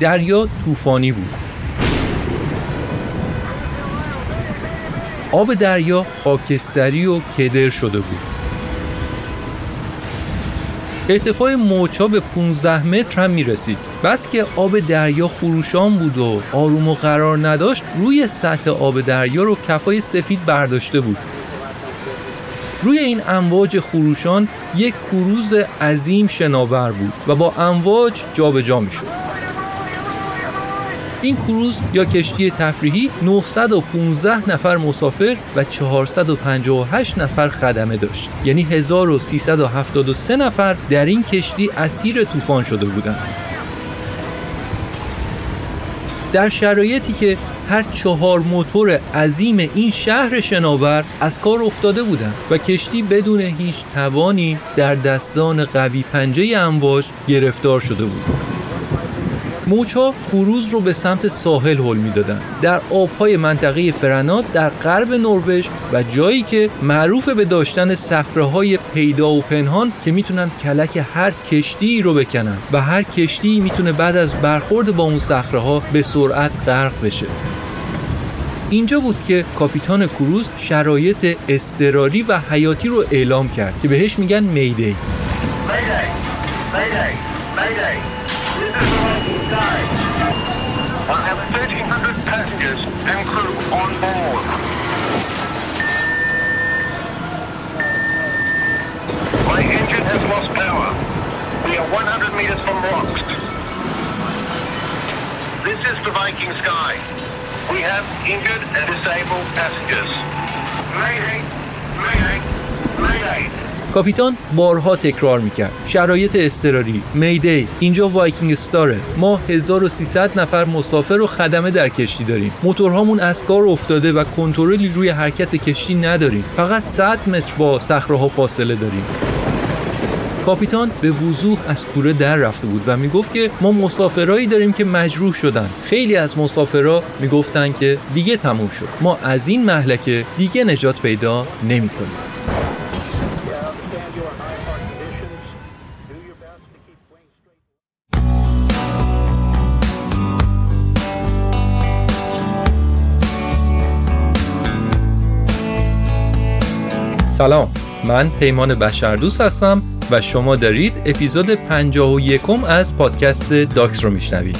دریا طوفانی بود. آب دریا خاکستری و کدر شده بود. ارتفاع موجها به 15 متر هم می رسید بس که آب دریا خروشان بود و آروم و قرار نداشت روی سطح آب دریا رو کفای سفید برداشته بود. روی این امواج خروشان یک کروز عظیم شناور بود و با امواج جابجا می شد این کروز یا کشتی تفریحی 915 نفر مسافر و 458 نفر خدمه داشت. یعنی 1373 نفر در این کشتی اسیر طوفان شده بودند. در شرایطی که هر چهار موتور عظیم این شهر شناور از کار افتاده بودند و کشتی بدون هیچ توانی در دستان قوی پنجه امواج گرفتار شده بود. موجها کروز رو به سمت ساحل هل می‌دادند در آبهای منطقه فرنات در غرب نروژ و جایی که معروف به داشتن های پیدا و پنهان که می‌تونن کلک هر کشتی رو بکنن و هر کشتی می‌تونه بعد از برخورد با اون ها به سرعت غرق بشه. اینجا بود که کاپیتان کروز شرایط اضطراری و حیاتی رو اعلام کرد که بهش میگن میدی. My engine has lost power. We are 100 meters from rocks. This is the Viking Sky. We have injured and disabled passengers. Mayday! Mayday! Mayday! کاپیتان بارها تکرار می‌کرد. شرایط اضطراری میدی اینجا وایکینگ ستاره ما 1300 نفر مسافر و خدمه در کشتی داریم. موتورهامون از کار افتاده و کنترلی روی حرکت کشتی نداریم. فقط 100 متر با صخره فاصله داریم. کاپیتان به وضوح از کوره در رفته بود و می‌گفت که ما مسافرایی داریم که مجروح شدن. خیلی از مسافرها می‌گفتن که دیگه تموم شد. ما از این محلکه دیگه نجات پیدا نمی‌کنیم. سلام من پیمان بشردوست هستم و شما دارید اپیزود 51 از پادکست داکس رو میشنوید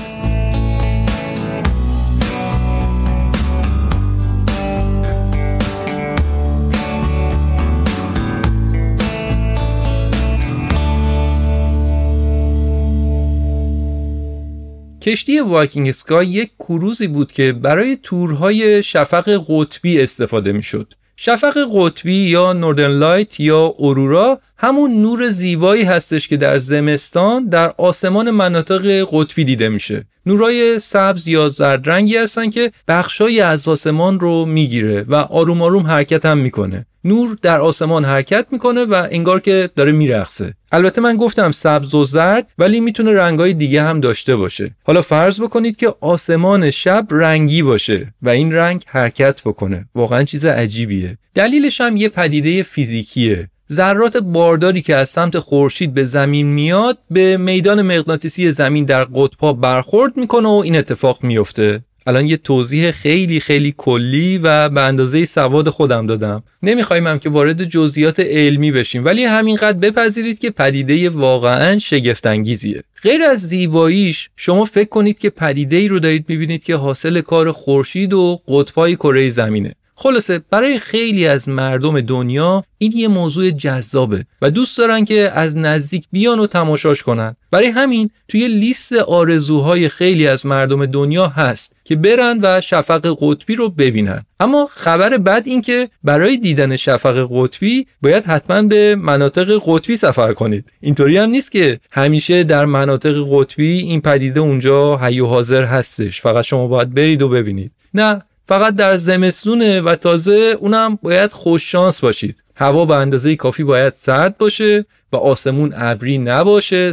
کشتی واکینگ سکای یک کروزی بود که برای تورهای شفق قطبی استفاده می‌شد. شفق قطبی یا نوردن لایت یا اورورا همون نور زیبایی هستش که در زمستان در آسمان مناطق قطبی دیده میشه. نورای سبز یا زرد رنگی هستن که بخشای از آسمان رو می‌گیره و آروم آروم حرکت هم می‌کنه. نور در آسمان حرکت می‌کنه و انگار که داره میرقصه. البته من گفتم سبز و زرد ولی می‌تونه رنگای دیگه هم داشته باشه. حالا فرض بکنید که آسمان شب رنگی باشه و این رنگ حرکت بکنه. واقعا چیز عجیبیه. دلیلش هم یه پدیده فیزیکیه. ذرات بارداری که از سمت خورشید به زمین میاد به میدان مغناطیسی زمین در قطبها برخورد می‌کنه و این اتفاق میفته الان یه توضیح خیلی خیلی کلی و به اندازه سواد خودم دادم. نمی‌خوایم هم که وارد جزئیات علمی بشیم ولی همینقدر بپذیرید که پدیده واقعا شگفتانگیزیه. غیر از زیباییش شما فکر کنید که پدیده ای رو دارید می‌بینید که حاصل کار خورشید و قطبای کره زمینه. خلاصه برای خیلی از مردم دنیا این یه موضوع جذابه و دوست دارن که از نزدیک بیان و تماشاش کنن. برای همین توی لیست آرزوهای خیلی از مردم دنیا هست که برن و شفق قطبی رو ببینن. اما خبر بد این که برای دیدن شفق قطبی باید حتما به مناطق قطبی سفر کنید. اینطوری هم نیست که همیشه در مناطق قطبی این پدیده اونجا حی و حاضر هستش. فقط شما باید برید و ببینید. نه فقط در زمستونه و تازه اونم باید خوش شانس باشید. هوا به اندازه کافی باید سرد باشه و آسمون ابری نباشه.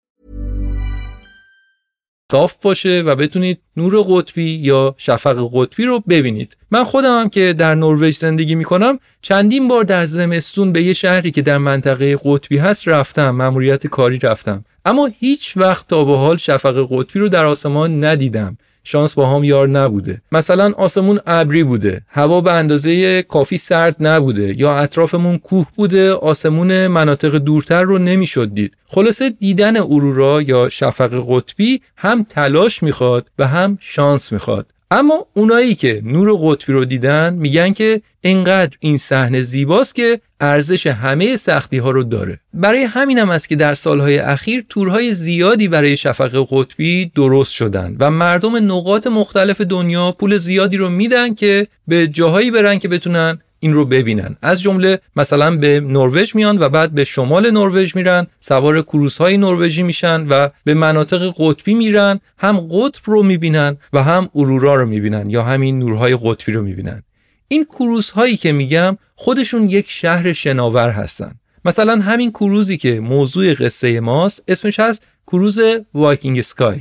صاف باشه و بتونید نور قطبی یا شفق قطبی رو ببینید. من خودم هم که در نروژ زندگی می‌کنم چندین بار در زمستون به یه شهری که در منطقه قطبی هست رفتم مأموریت کاری رفتم. اما هیچ وقت تا به حال شفق قطبی رو در آسمان ندیدم. شانس با هم یار نبوده. مثلا آسمون ابری بوده. هوا به اندازه کافی سرد نبوده. یا اطرافمون کوه بوده. آسمون مناطق دورتر رو نمی‌شد دید. خلاصه دیدن اورورا یا شفق قطبی هم تلاش می‌خواد و هم شانس می‌خواد. اما اونایی که نور قطبی رو دیدن میگن که انقدر این صحنه زیباست که ارزش همه سختی ها رو داره. برای همینم است که در سالهای اخیر تورهای زیادی برای شفق قطبی درست شدن و مردم نقاط مختلف دنیا پول زیادی رو میدن که به جاهایی برن که بتونن این رو ببینن. از جمله مثلا به نروژ میان و بعد به شمال نروژ میرن سوار کروزهای نروژی میشن و به مناطق قطبی میرن هم قطب رو می‌بینن و هم اورورا رو می‌بینن یا همین نورهای قطبی رو می‌بینن. این کروزهایی که میگم خودشون یک شهر شناور هستن. مثلا همین کروزی که موضوع قصه ماست اسمش هست کروز Viking Sky.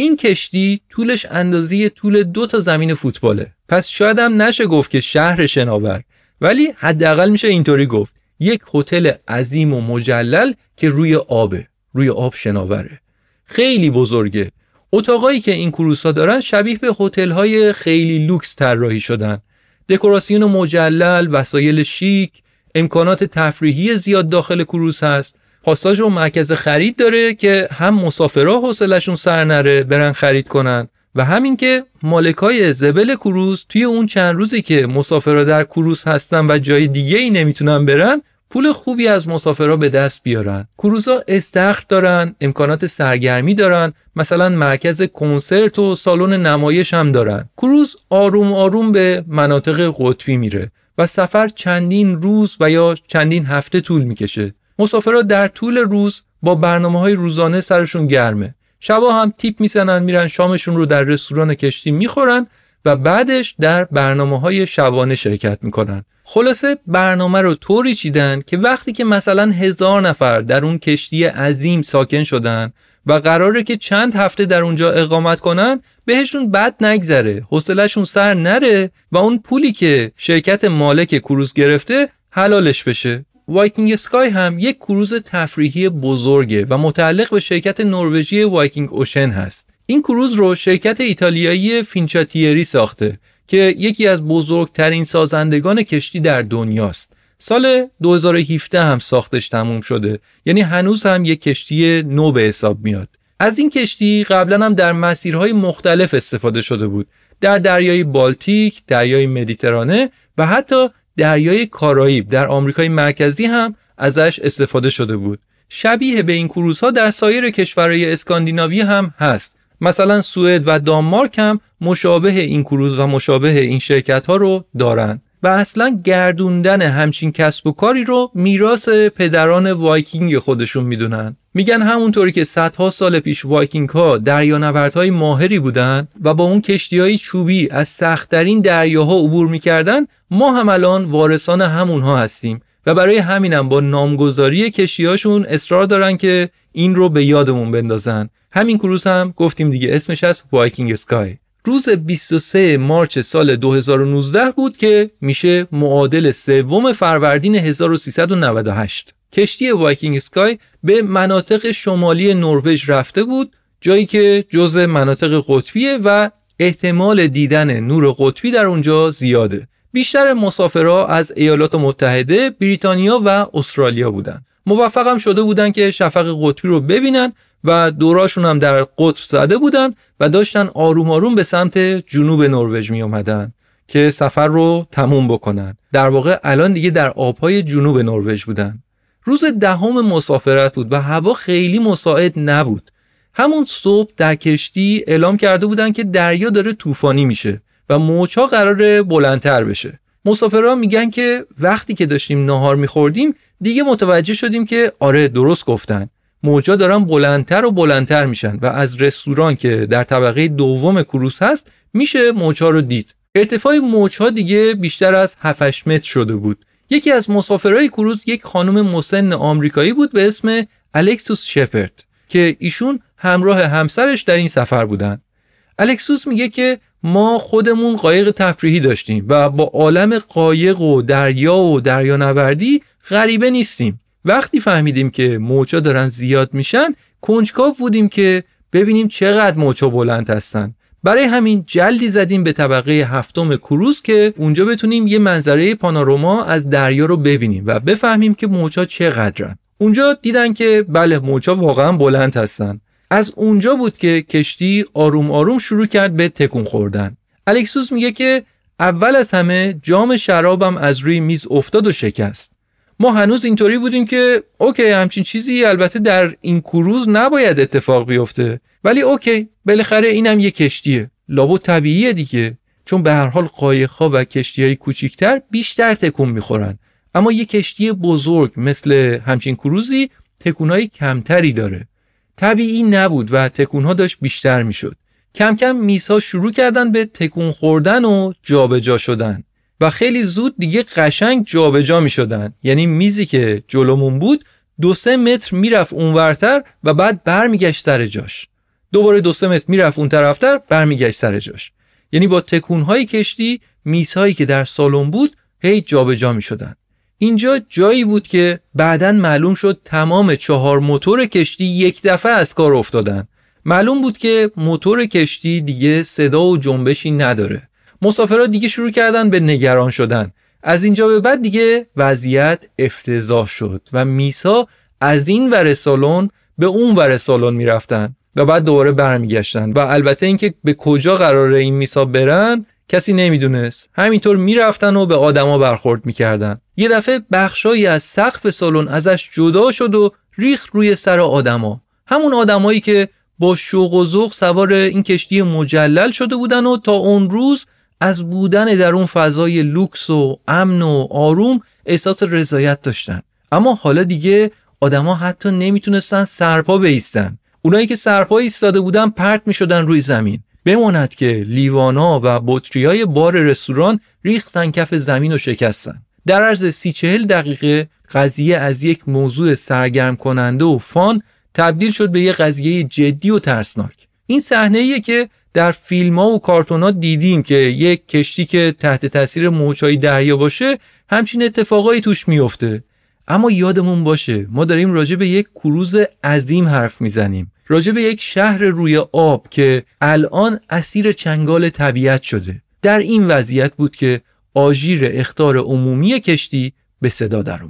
این کشتی طولش اندازه طول دو تا زمین فوتباله. پس شاید هم نشه گفت که شهر شناور. ولی حداقل میشه اینطوری گفت. یک هتل عظیم و مجلل که روی آبه. روی آب شناوره. خیلی بزرگه. اتاقایی که این کروزا دارن شبیه به هتل‌های خیلی لوکس طراحی شدن. دکوراسیون مجلل وسایل شیک امکانات تفریحی زیاد داخل کروز هست. پاساژ و مرکز خرید داره که هم مسافرها حوصلشون سر نره برن خرید کنن. و همین که مالکای زبل کروز توی اون چند روزی که مسافرها در کروز هستن و جای دیگه ای نمی‌تونن برن پول خوبی از مسافرها به دست بیارن. کروزها استخر دارن امکانات سرگرمی دارن مثلا مرکز کنسرت و سالن نمایش هم دارن. کروز آروم آروم به مناطق قطبی میره و سفر چندین روز و یا چندین هفته طول می‌کشه. مسافرها در طول روز با برنامه های روزانه سرشون گرمه. شبا هم تیپ می‌زنن میرن شامشون رو در رستوران کشتی می‌خورن و بعدش در برنامه های شبانه شرکت می‌کنن. خلاصه برنامه رو طوری چیدن که وقتی که مثلا هزار نفر در اون کشتی عظیم ساکن شدن و قراره که چند هفته در اونجا اقامت کنن بهشون بد نگذره حوصلهشون سر نره و اون پولی که شرکت مالک کروز گرفته حلالش بشه. Viking Sky هم یک کروز تفریحی بزرگه و متعلق به شرکت نروژی Viking Ocean هست. این کروز رو شرکت ایتالیایی Fincantieri ساخته که یکی از بزرگترین سازندگان کشتی در دنیاست. سال 2017 هم ساختش تموم شده یعنی هنوز هم یک کشتی نو به حساب میاد. از این کشتی قبلا هم در مسیرهای مختلف استفاده شده بود. در دریای بالتیک، دریای مدیترانه و حتی دریای کارائیب در آمریکای مرکزی هم ازش استفاده شده بود. شبیه به این کروزها در سایر کشورهای اسکاندیناوی هم هست. مثلا سوئد و دانمارک هم مشابه این کروز و مشابه این شرکت ها رو دارن. و اصلا گردوندن همچین کسب و کاری رو میراث پدران وایکینگ خودشون می‌دونن. میگن همونطوری که صدها سال پیش وایکینگ ها دریانوردهای ماهری بودن و با اون کشتی های چوبی از سختترین دریاها عبور می‌کردن ما هم الان وارثان همونها هستیم و برای همینم با نامگذاری کشتیهاشون اصرار دارن که این رو به یادمون بندازن. همین کروز هم گفتیم دیگه اسمش هست Viking Sky. روز 23 March سال 2019 بود که میشه معادل سوم فروردین 1398 کشتی Viking Sky به مناطق شمالی نروژ رفته بود جایی که جزء مناطق قطبیه و احتمال دیدن نور قطبی در اونجا زیاده بیشتر مسافرها از ایالات متحده، بریتانیا و استرالیا بودن. موفقم شده بودن که شفق قطبی رو ببینن و دوراشون هم در قطب زده بودن و داشتن آروم آروم به سمت جنوب نروژ می اومدن که سفر رو تموم بکنن. در واقع الان دیگه در آبهای جنوب نروژ بودن. روز دهم مسافرت بود و هوا خیلی مساعد نبود. همون صبح در کشتی اعلام کرده بودن که دریا داره طوفانی میشه و موجها قرار بلندتر بشه مسافران میگن که وقتی که داشتیم ناهار میخوردیم دیگه متوجه شدیم که آره درست گفتن. موجا دارن بلندتر و بلندتر میشن و از رستوران که در طبقه دوم کروس هست میشه موجها رو دید. ارتفاع موجها دیگه بیشتر از 7 متر شده بود. یکی از مسافرای کروز یک خانم مسن آمریکایی بود به اسم الکسوس شپرد که ایشون همراه همسرش در این سفر بودن. الکسوس میگه که ما خودمون قایق تفریحی داشتیم و با عالم قایق و دریا و دریانوردی غریبه نیستیم. وقتی فهمیدیم که موجا دارن زیاد میشن کنجکاو بودیم که ببینیم چقدر موجا بلند هستن. برای همین جلدی زدیم به طبقه هفتم کروز که اونجا بتونیم یه منظره پاناروما از دریا رو ببینیم و بفهمیم که موجا چقدرن. اونجا دیدن که بله موجا واقعا بلند هستن. از اونجا بود که کشتی آروم آروم شروع کرد به تکون خوردن. الکسوس میگه که اول از همه جام شرابم از روی میز افتاد و شکست. ما هنوز اینطوری بودیم که okay همچین چیزی البته در این کروز نباید اتفاق بیفته. ولی okay بالاخره اینم یه کشتیه. لابد طبیعیه دیگه. چون به هر حال قایق‌ها و کشتیهای کوچیکتر بیشتر تکون می‌خورن. اما یه کشتی بزرگ مثل همچین کروزی تکونهای کمتری داره. طبیعی نبود و تکونها داشت بیشتر می‌شد. کم کم میزها شروع کردن به تکون خوردن و جابجا شدن و خیلی زود دیگه قشنگ جابجا می شدن یعنی میزی که جلومون بود دو سه متر می‌رفت اونورتر و بعد برمیگشت سر جاش. دوباره دو سه متر می‌رفت اون طرفتر برمیگشت سر جاش. یعنی با تکونهای کشتی میزهایی که در سالن بود هی جابجا شدن اینجا جایی بود که بعدا معلوم شد تمام چهار موتور کشتی یک دفعه از کار افتادن. معلوم بود که موتور کشتی دیگه صدا و جنبشی نداره. مسافرها دیگه شروع کردن به نگران شدن. از اینجا به بعد دیگه وضعیت افتضاح شد و میسا از این ور سالن به اون ور سالن می‌رفتن و بعد دوباره برمیگشتن. و البته اینکه به کجا قراره این میسا برن کسی نمی‌دونست. همینطور می‌رفتن و به آدما برخورد می‌کردن. یه دفعه بخشایی از سقف سالن ازش جدا شد و ریخ روی سر آدما. همون آدمایی که با شوق و ذوق سوار این کشتی مجلل شده بودن و تا اون روز از بودن در اون فضای لوکس و امن و آروم احساس رضایت داشتن. اما حالا دیگه آدما حتی نمی‌تونستن سرپا بیستن. اونایی که سرپا ایستاده بودن پرت می‌شدن روی زمین. بماند که لیوانا و بطری های بار رستوران ریختن کف زمین و شکستن. در عرض سی چهل دقیقه قضیه از یک موضوع سرگرم کننده و فان تبدیل شد به یک قضیه جدی و ترسناک. این صحنه که در فیلم ها و کارتون ها دیدیم که یک کشتی که تحت تاثیر موجهای دریا باشه همچین اتفاقایی توش میفته اما یادمون باشه ما داریم راجع به یک کروز عظیم حرف می‌زنیم. راجع به یک شهر روی آب که الان اسیر چنگال طبیعت شده. در این وضعیت بود که آژیر اختار عمومی کشتی به صدا در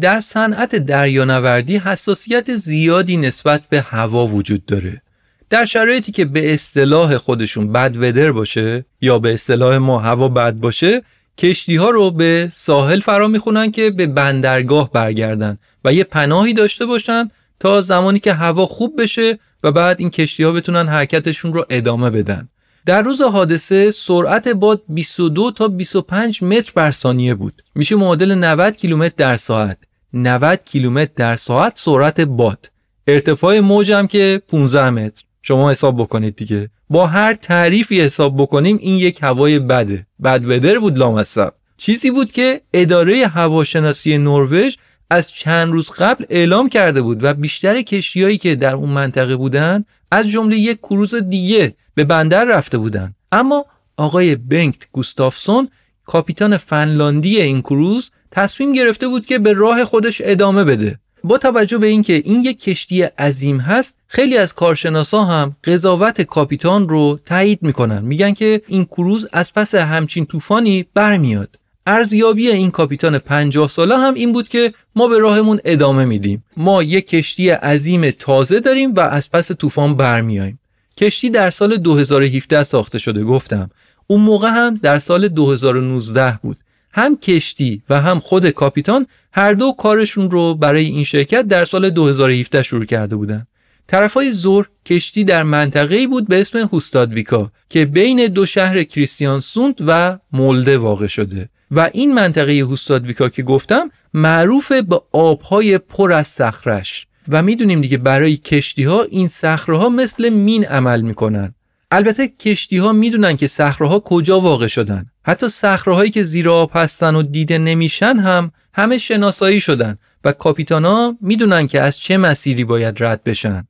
در صنعت دریانوردی حساسیت زیادی نسبت به هوا وجود داره. در شرایطی که به اصطلاح خودشون بد ودر باشه یا به اصطلاح ما هوا بد باشه کشتی ها رو به ساحل فرا می‌خونن که به بندرگاه برگردن و یه پناهی داشته باشن تا زمانی که هوا خوب بشه و بعد این کشتی ها بتونن حرکتشون رو ادامه بدن. در روز حادثه سرعت باد 22 تا 25 متر بر ثانیه بود. میشه معادل 90 کیلومتر در ساعت. 90 کیلومتر در ساعت سرعت باد. ارتفاع موج هم که 15 متر. شما حساب بکنید دیگه. با هر تعریفی حساب بکنیم این یک هوای بده. بد ودر بود لامصب. چیزی بود که اداره هواشناسی نروژ از چند روز قبل اعلام کرده بود و بیشتر کشتیهایی که در اون منطقه بودن از جمله یک کروز دیگه به بندر رفته بودن. اما آقای بنکت گوستافسون کاپیتان فنلاندی این کروز تصمیم گرفته بود که به راه خودش ادامه بده. با توجه به اینکه این یک کشتی عظیم هست خیلی از کارشناسا هم قضاوت کاپیتان رو تایید می‌کنن. میگن که این کروز از پس همچین طوفانی برمیاد. ارزیابی این کاپیتان 50 ساله هم این بود که ما به راهمون ادامه میدیم. ما یک کشتی عظیم تازه داریم و از پس طوفان برمیایم کشتی در سال 2017 ساخته شده گفتم. اون موقع هم در سال 2019 بود. هم کشتی و هم خود کاپیتان هر دو کارشون رو برای این شرکت در سال 2017 شروع کرده بودن. طرفای زور کشتی در منطقه‌ای بود به اسم هوستادویکا که بین دو شهر کریستیانسوند و مولده واقع شده. و این منطقه هوستادویکا که گفتم معروف به آبهای پر از صخرش و می‌دونیم دیگه برای کشتی ها این صخره مثل مین عمل می‌کنن. البته کشتی ها می‌دونن که صخره ها کجا واقع شدن. حتی صخره هایی که زیر آب هستن و دیده نمیشن هم همه شناسایی شدن و کاپیتانا می‌دونن که از چه مسیری باید رد بشن.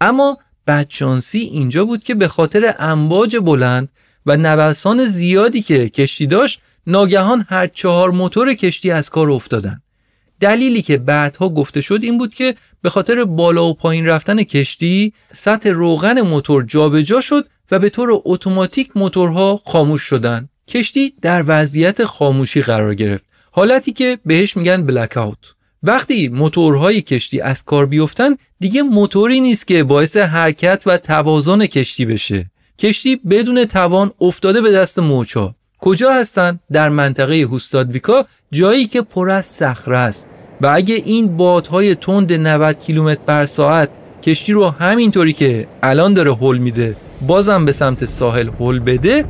اما بدشانسی اینجا بود که به خاطر امواج بلند و نوسان زیادی که کشتی داشت ناگهان هر چهار موتور کشتی از کار افتادن. دلیلی که بعدها گفته شد این بود که به خاطر بالا و پایین رفتن کشتی سطح روغن موتور جابجا شد و به طور اتوماتیک موتورها خاموش شدن. کشتی در وضعیت خاموشی قرار گرفت. حالتی که بهش میگن بلک اوت وقتی موتورهای کشتی از کار بیفتن دیگه موتوری نیست که باعث حرکت و توازن کشتی بشه. کشتی بدون توان افتاده به دست موچا. کجا هستن؟ در منطقه هوستادویکا جایی که پر از صخره است. و اگه این بادهای تند 90 کیلومتر بر ساعت کشتی رو همینطوری که الان داره هل میده بازم به سمت ساحل هل بده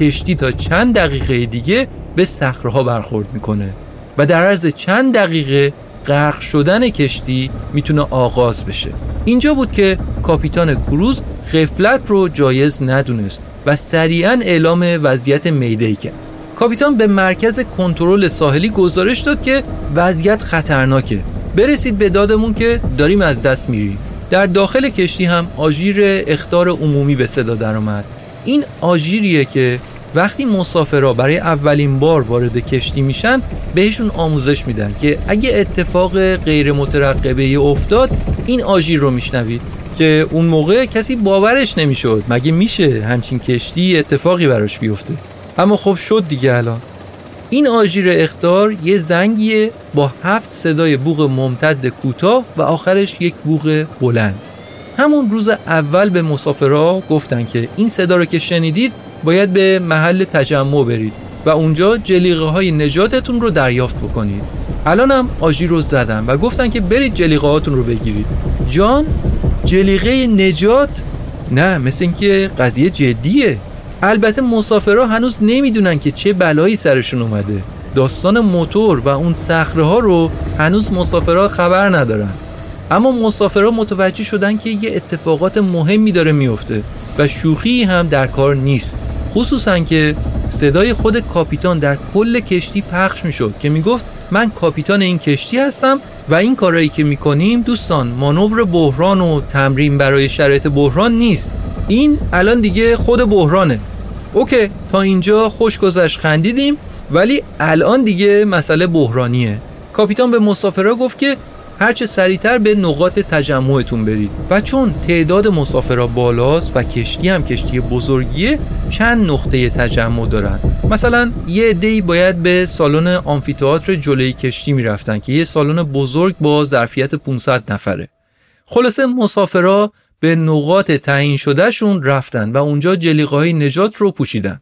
کشتی تا چند دقیقه دیگه به صخره ها برخورد می‌کنه. و در عرض چند دقیقه غرق شدن کشتی می‌تونه آغاز بشه. اینجا بود که کاپیتان کروز غفلت رو جایز ندونست و سریعا اعلام وضعیت میدی کرد. کاپیتان به مرکز کنترل ساحلی گزارش داد که وضعیت خطرناکه. برسید به دادمون که داریم از دست میریم. در داخل کشتی هم آژیر اختار عمومی به صدا درآمد این آژیریه که وقتی مسافرها برای اولین بار وارد کشتی میشن بهشون آموزش میدن که اگه اتفاق غیر مترقبه افتاد این آژیر رو میشنوید که اون موقع کسی باورش نمی‌شد. مگه میشه همچین کشتی اتفاقی براش بیفته؟ اما خب شد دیگه الان. این آژیر اختار یه زنگیه با هفت صدای بوغ ممتد کوتاه و آخرش یک بوغ بلند. همون روز اول به مسافرها گفتن که این صدا رو که شنیدید باید به محل تجمع برید و اونجا جلیقه های نجاتتون رو دریافت بکنید. الان هم آژی رو زدن و گفتن که برید جلیقه هاتون رو بگیرید. جان جلیقه نجات؟ نه مثل اینکه قضیه جدیه. البته مسافرها هنوز نمی‌دونن که چه بلایی سرشون اومده. داستان موتور و اون صخره ها رو هنوز مسافرها خبر ندارن. اما مسافرها متوجه شدن که یه اتفاقات مهمی داره میفته و شوخی هم در کار نیست. خصوصا که صدای خود کاپیتان در کل کشتی پخش می‌شد که می‌گفت من کاپیتان این کشتی هستم و این کارایی که می‌کنیم دوستان مانور بحران و تمرین برای شرایط بحران نیست. این الان دیگه خود بحرانه. اوکی تا اینجا خوش گذشت خندیدیم ولی الان دیگه مسئله بحرانیه. کاپیتان به مسافرها گفت که هرچه سریعتر به نقاط تجمعتون برید. و چون تعداد مسافرها بالاست و کشتی هم کشتی بزرگیه چند نقطه تجمع دارن. مثلا یه عده‌ای باید به سالن آمفیتئاتر جلوی کشتی می‌رفتن که یه سالن بزرگ با ظرفیت 500 نفره. خلاصه مسافرها به نقاط تعیین شدهشون رفتن و اونجا جلیقه نجات رو پوشیدن.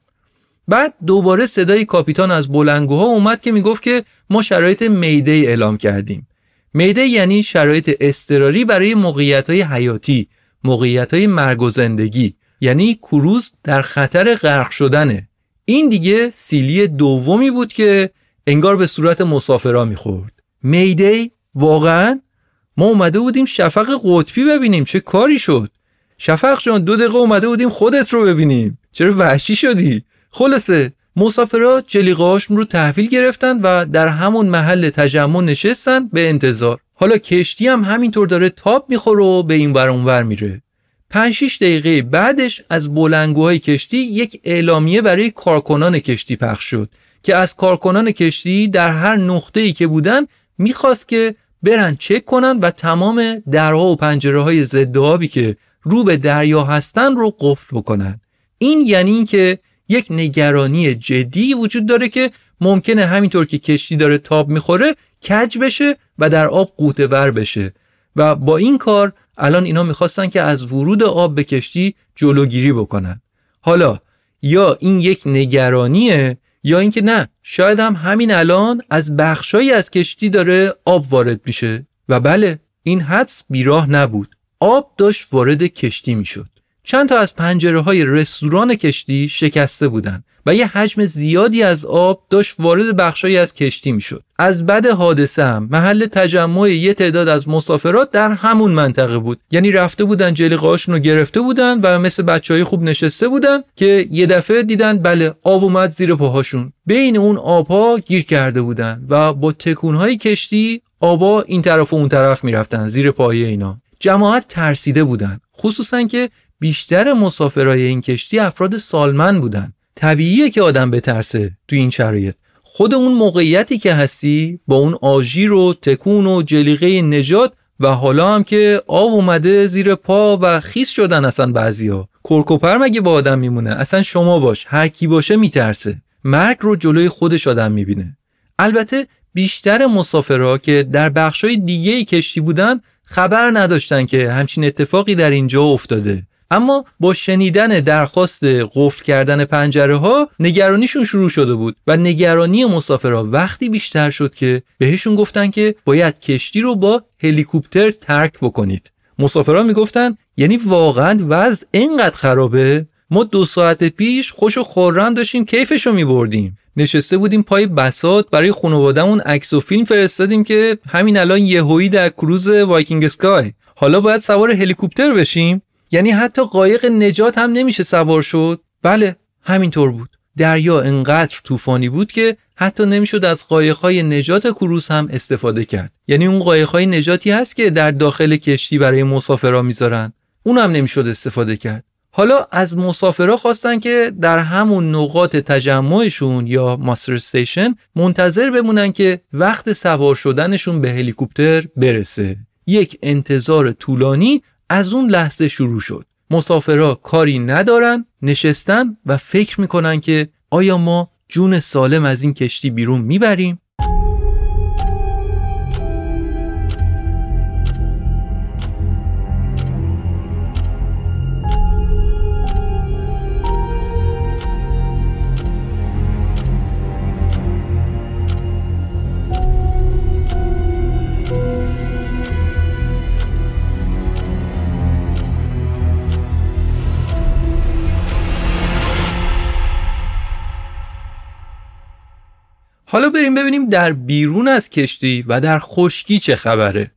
بعد دوباره صدای کاپیتان از بلنگوها اومد که می‌گفت که ما شرایط میده اعلام کردیم. میده یعنی شرایط اضطراری برای موقعیت های حیاتی موقعیت های مرگ و زندگی یعنی کروز در خطر غرق شدنه. این دیگه سیلی دومی بود که انگار به صورت مسافرها می‌خورد. میدی واقعا ما اومده بودیم شفق قطبی ببینیم چه کاری شد؟ شفق جان دو دقیقه اومده بودیم خودت رو ببینیم. چرا وحشی شدی؟ خلاصه مسافرها جلیقه‌هاشون رو تحویل گرفتن و در همون محل تجمع نشستن به انتظار. حالا کشتی هم همینطور داره تاب می‌خوره و به این ور اونور میره. 5 6 دقیقه بعدش از بلنگوهای کشتی یک اعلامیه برای کارکنان کشتی پخش شد که از کارکنان کشتی در هر نقطه‌ای که بودن می‌خواست که برن چک کنن و تمام درها و پنجره های ضد آبی که رو به دریا هستن رو قفل بکنن. این یعنی اینکه یک نگرانی جدی وجود داره که ممکنه همینطور که کشتی داره تاب می‌خوره کج بشه و در آب قوطه ور بشه. و با این کار الان اینا می‌خواستن که از ورود آب به کشتی جلوگیری بکنن. حالا یا این یک نگرانیه یا اینکه نه شاید هم همین الان از بخشایی از کشتی داره آب وارد میشه. و بله این حدس بیراه نبود. آب داشت وارد کشتی می‌شد. چند تا از پنجره های رستوران کشتی شکسته بودند و یه حجم زیادی از آب داشت وارد بخشایی از کشتی می‌شد. از بد حادثه هم محل تجمع یه تعداد از مسافرات در همون منطقه بود. یعنی رفته بودن جلیقه‌هاشون رو گرفته بودن و مثل بچه های خوب نشسته بودن که یه دفعه دیدن بله آب اومد زیر پاهاشون. بین اون آبها گیر کرده بودن و با تکونهای کشتی آبا این طرف و اون طرف می‌رفتن زیر پایه اینا. جماعت ترسیده بودن خصوصا که بیشتر مسافرای این کشتی افراد سالمن بودن. طبیعیه که آدم بترسه تو این شرایط. خود اون موقعیتی که هستی با اون آژیر و تکون و جلیقه نجات و حالا هم که آب اومده زیر پا و خیس شدن اصلا بعضیا کرکوپر مگه با آدم میمونه اصلا شما باش. هر کی باشه میترسه. مرگ رو جلوی خودش آدم می‌بینه. البته بیشتر مسافرها که در بخشای دیگه کشتی بودن خبر نداشتن که همچین اتفاقی در اینجا افتاده. اما با شنیدن درخواست قفل کردن پنجره ها نگرانیشون شروع شده بود و نگرانی مسافرها وقتی بیشتر شد که بهشون گفتن که باید کشتی رو با هلیکوپتر ترک بکنید. مسافرها می‌گفتن یعنی واقعا وضع اینقدر خرابه؟ ما دو ساعت پیش خوش و خرم داشتیم کیفش رو میبردیم. نشسته بودیم پای بساط برای خانوادهمون عکس و فیلم فرستادیم که همین الان یهویی در کروز Viking Sky. حالا باید سوار هلیکوپتر بشیم. یعنی حتی قایق نجات هم نمیشه سوار شد. بله همینطور بود. دریا انقدر طوفانی بود که حتی نمی‌شد از قایقهای نجات کروز هم استفاده کرد. یعنی اون قایقهای نجاتی هست که در داخل کشتی برای مسافرها می‌ذارن. اون هم نمی‌شد استفاده کرد. حالا از مسافرها خواستن که در همون نقاط تجمعشون یا ماستر استیشن منتظر بمونن که وقت سوار شدنشون به هلیکوپتر برسه. یک انتظار طولانی از اون لحظه شروع شد. مسافرها کاری ندارن نشستن و فکر می‌کنن که آیا ما جون سالم از این کشتی بیرون می‌بریم؟ ببینیم در بیرون از کشتی و در خشکی چه خبره.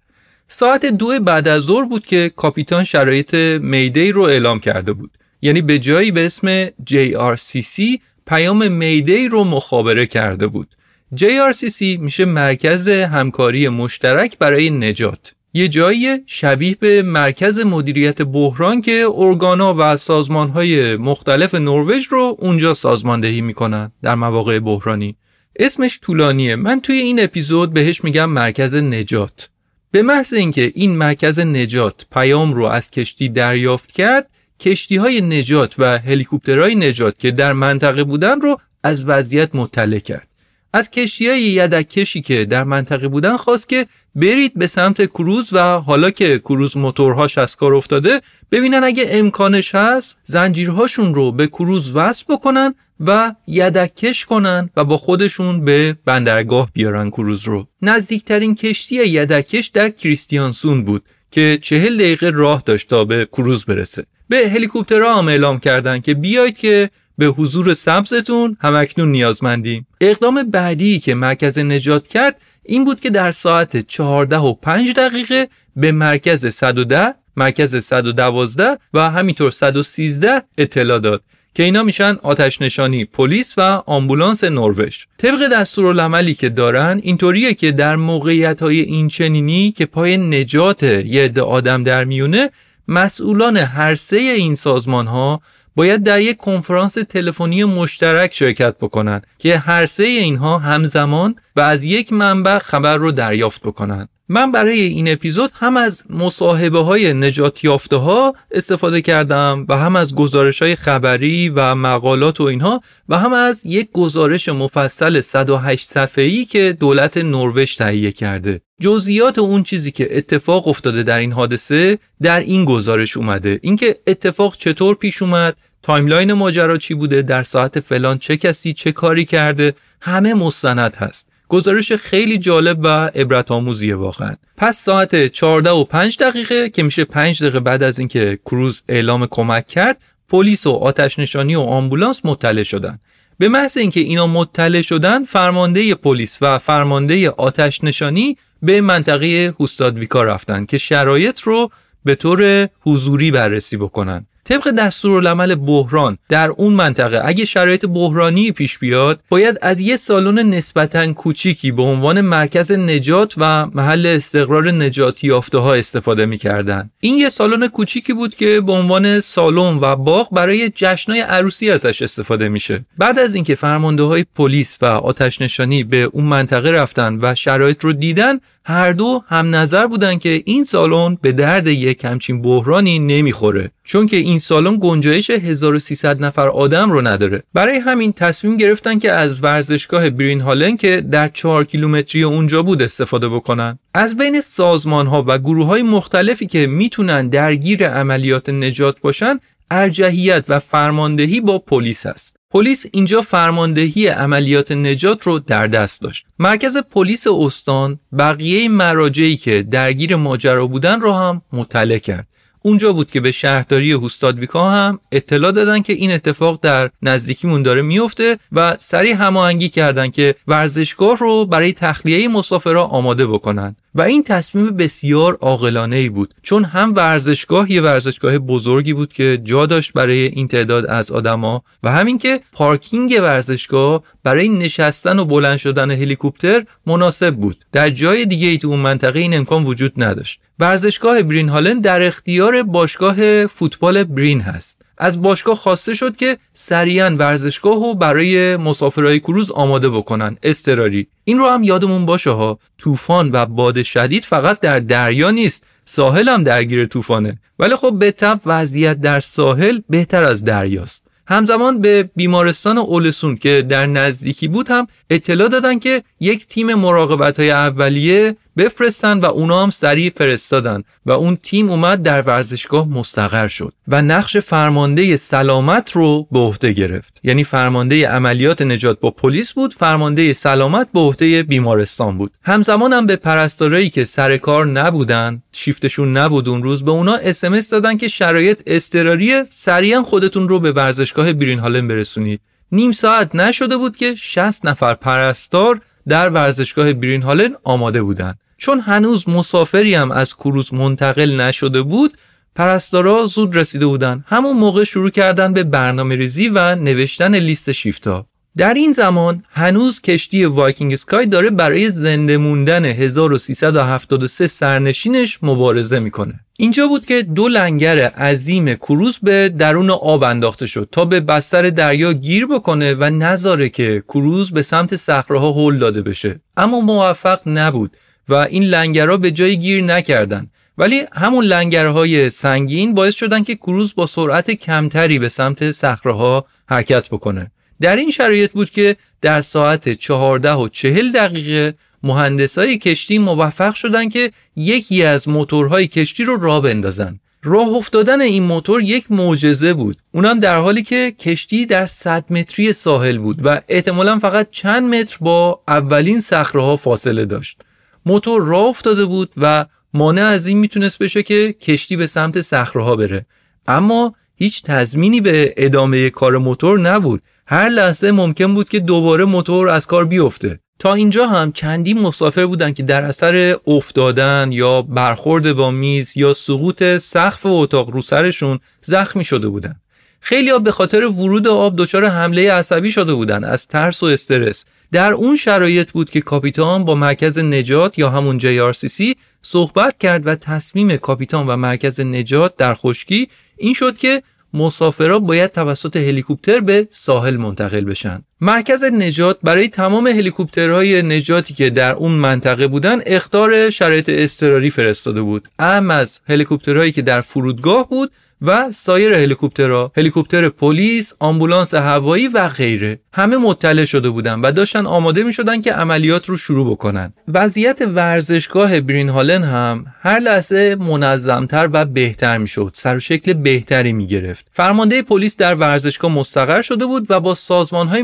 ساعت دو بعد از ظهر بود که کاپیتان شرایط میدی رو اعلام کرده بود. یعنی به جایی به اسم JRCC پیام میدی رو مخابره کرده بود. JRCC میشه مرکز همکاری مشترک برای نجات. یه جایی شبیه به مرکز مدیریت بحران که ارگانا و سازمانهای مختلف نروژ رو اونجا سازماندهی می‌کنن در مواقع بحرانی. اسمش طولانیه. من توی این اپیزود بهش میگم مرکز نجات. به محض اینکه این مرکز نجات پیام رو از کشتی دریافت کرد کشتی های نجات و هلیکوپترهای نجات که در منطقه بودن رو از وضعیت مطلع کرد. از های یدکشی که در منطقه بودن خواست که برید به سمت کروز و حالا که کروز موتورهاش از کار افتاده ببینن اگه امکانش هست زنجیرهاشون رو به کروز وصل بکنن و یدکش کنن و با خودشون به بندرگاه بیارن کروز رو. نزدیکترین کشتی یدکش در کریستیانسون بود که چهل دقیقه راه داشت تا به کروز برسه. به هلیکوپترها اعلام کردن که بیاید که به حضور سبزتون همکنون نیازمندیم. اقدام بعدی که مرکز نجات کرد این بود که در ساعت 14 و 5 دقیقه به مرکز 110 مرکز 112 و همینطور 113 اطلاع داد که اینا میشن آتش نشانی پلیس و آمبولانس نروژ. طبق دستورالعملی که دارن اینطوریه که در موقعیت های این چنینی که پای نجات یه عده آدم در میونه مسئولان هر سه این سازمان ها باید در یک کنفرانس تلفنی مشترک شرکت بکنن که هر سه اینها همزمان و از یک منبع خبر رو دریافت بکنن من برای این اپیزود هم از مصاحبه های نجات یافته ها استفاده کردم و هم از گزارش های خبری و مقالات و اینها و هم از یک گزارش مفصل 108 صفحه‌ای که دولت نروژ تهیه کرده. جزئیات اون چیزی که اتفاق افتاده در این حادثه در این گزارش اومده. اینکه اتفاق چطور پیش اومد timeline ماجرا چی بوده؟ در ساعت فلان چه کسی چه کاری کرده؟ همه مستند هست. گزارش خیلی جالب و عبرت آموزیه واقعا. پس ساعت 14 و 5 دقیقه که میشه 5 دقیقه بعد از اینکه کروز اعلام کمک کرد پلیس و آتش نشانی و آمبولانس مطلع شدن. به محض اینکه اینا مطلع شدن فرمانده پلیس و فرمانده آتش نشانی به منطقه هوستادویکا رفتن که شرایط رو به طور حضوری بررسی بکنن. طبق دستورالعمل بحران در اون منطقه اگه شرایط بحرانی پیش بیاد باید از یه سالن نسبتا کوچیکی به عنوان مرکز نجات و محل استقرار نجاتی یافته ها استفاده می‌کردن. این یه سالن کوچیکی بود که به عنوان سالن و باغ برای جشنای عروسی ازش استفاده میشه. بعد از اینکه فرمانده های پلیس و آتش نشانی به اون منطقه رفتن و شرایط رو دیدن هر دو هم نظر بودن که این سالن به درد یک همچین بحرانی نمی‌خوره. چون که این سالن گنجایش 1300 نفر آدم رو نداره برای همین تصمیم گرفتن که از ورزشگاه برین هالن که در 4 کیلومتری اونجا بود استفاده بکنن از بین سازمان ها و گروه های مختلفی که می‌تونن درگیر عملیات نجات باشن ارجحیت و فرماندهی با پلیس است پلیس اینجا فرماندهی عملیات نجات رو در دست داشت. مرکز پلیس استان بقیه مراجعی که درگیر ماجرا بودن رو هم مطلع کرد. اونجا بود که به شهرداری هوستادویکا هم اطلاع دادن که این اتفاق در نزدیکیمون داره میفته و سریع هماهنگی کردن که ورزشگاه رو برای تخلیه مسافرها آماده بکنن. و این تصمیم بسیار عاقلانه ای بود چون هم ورزشگاه یه ورزشگاه بزرگی بود که جا داشت برای این تعداد از آدما و همین که پارکینگ ورزشگاه برای نشستن و بلند شدن هلیکوپتر مناسب بود. در جای دیگه ای تو اون منطقه این امکان وجود نداشت. ورزشگاه برین هالن در اختیار باشگاه فوتبال برین هست. از باشگاه خواسته شد که سریعا ورزشگاه رو برای مسافرهای کروز آماده بکنن. استراری این رو هم یادمون باشه ها. طوفان و باد شدید فقط در دریا نیست. ساحل هم درگیر طوفانه. ولی خب به طب وضعیت در ساحل بهتر از دریاست. همزمان به بیمارستان اولسون که در نزدیکی بود هم اطلاع دادن که یک تیم مراقبت های اولیه بفرستن و اونا هم سریع فرستادن و اون تیم اومد در ورزشگاه مستقر شد و نقش فرمانده سلامت رو به عهده گرفت. یعنی فرمانده عملیات نجات با پلیس بود فرمانده سلامت به عهده بیمارستان بود. همزمان هم به پرستارایی که سر کار نبودن شیفتشون نبود اون روز به اونا اسمس دادن که شرایط اضطراری سریعا خودتون رو به ورزشگاه برین هالن برسونید. نیم ساعت نشده بود که 60 نفر پرستار در ورزشگاه برین هالن آماده بودند چون هنوز مسافری هم از کروز منتقل نشده بود پرستارا زود رسیده بودن. همون موقع شروع کردن به برنامه ریزی و نوشتن لیست شیفتا. در این زمان هنوز کشتی Viking Sky داره برای زنده موندن 1373 سرنشینش مبارزه می‌کنه. اینجا بود که دو لنگر عظیم کروز به درون آب انداخته شد تا به بستر دریا گیر بکنه و نذاره که کروز به سمت صخره ها هل داده بشه. اما موفق نبود. و این لنگرها به جای گیر نکردن. ولی همون لنگرهای سنگین باعث شدن که کروز با سرعت کمتری به سمت صخره حرکت بکنه. در این شرایط بود که در ساعت 14 و 40 دقیقه مهندسای کشتی موفق شدن که یکی از موتورهای کشتی رو راه بندازن. راه افتادن این موتور یک معجزه بود. اونم در حالی که کشتی در 100 متری ساحل بود و احتمالا فقط چند متر با اولین صخره ها فاصله داشت. موتور راه افتاده بود و مانع از این می‌تونست بشه که کشتی به سمت صخره ها بره اما هیچ تضمینی به ادامه کار موتور نبود هر لحظه ممکن بود که دوباره موتور از کار بیفته تا اینجا هم چندین مسافر بودند که در اثر افتادن یا برخورد با میز یا سقوط سقف اتاق رو سرشون زخمی شده بودند. خیلی ها به خاطر ورود آب دچار حمله عصبی شده بودند از ترس و استرس. در اون شرایط بود که کاپیتان با مرکز نجات یا همون JRCC صحبت کرد و تصمیم کاپیتان و مرکز نجات در خشکی این شد که مسافرها باید توسط هلیکوپتر به ساحل منتقل بشن. مرکز نجات برای تمام هلیکوپترهای نجاتی که در اون منطقه بودن اختار شرایط اضطراری فرستاده بود. اهم از هلیکوپترهایی که در فرودگاه بود و سایر هلیکوپترها هلیکوپتر پلیس آمبولانس هوایی و غیره. همه مطلع شده بودن و داشتن آماده می شدن که عملیات رو شروع بکنن. وضعیت ورزشگاه برین هالن هم هر لحظه منظمتر و بهتر می شد سر و شکل بهتری می گرفت فرمانده پلیس در ورزشگاه مستقر شده بود و با سازمان های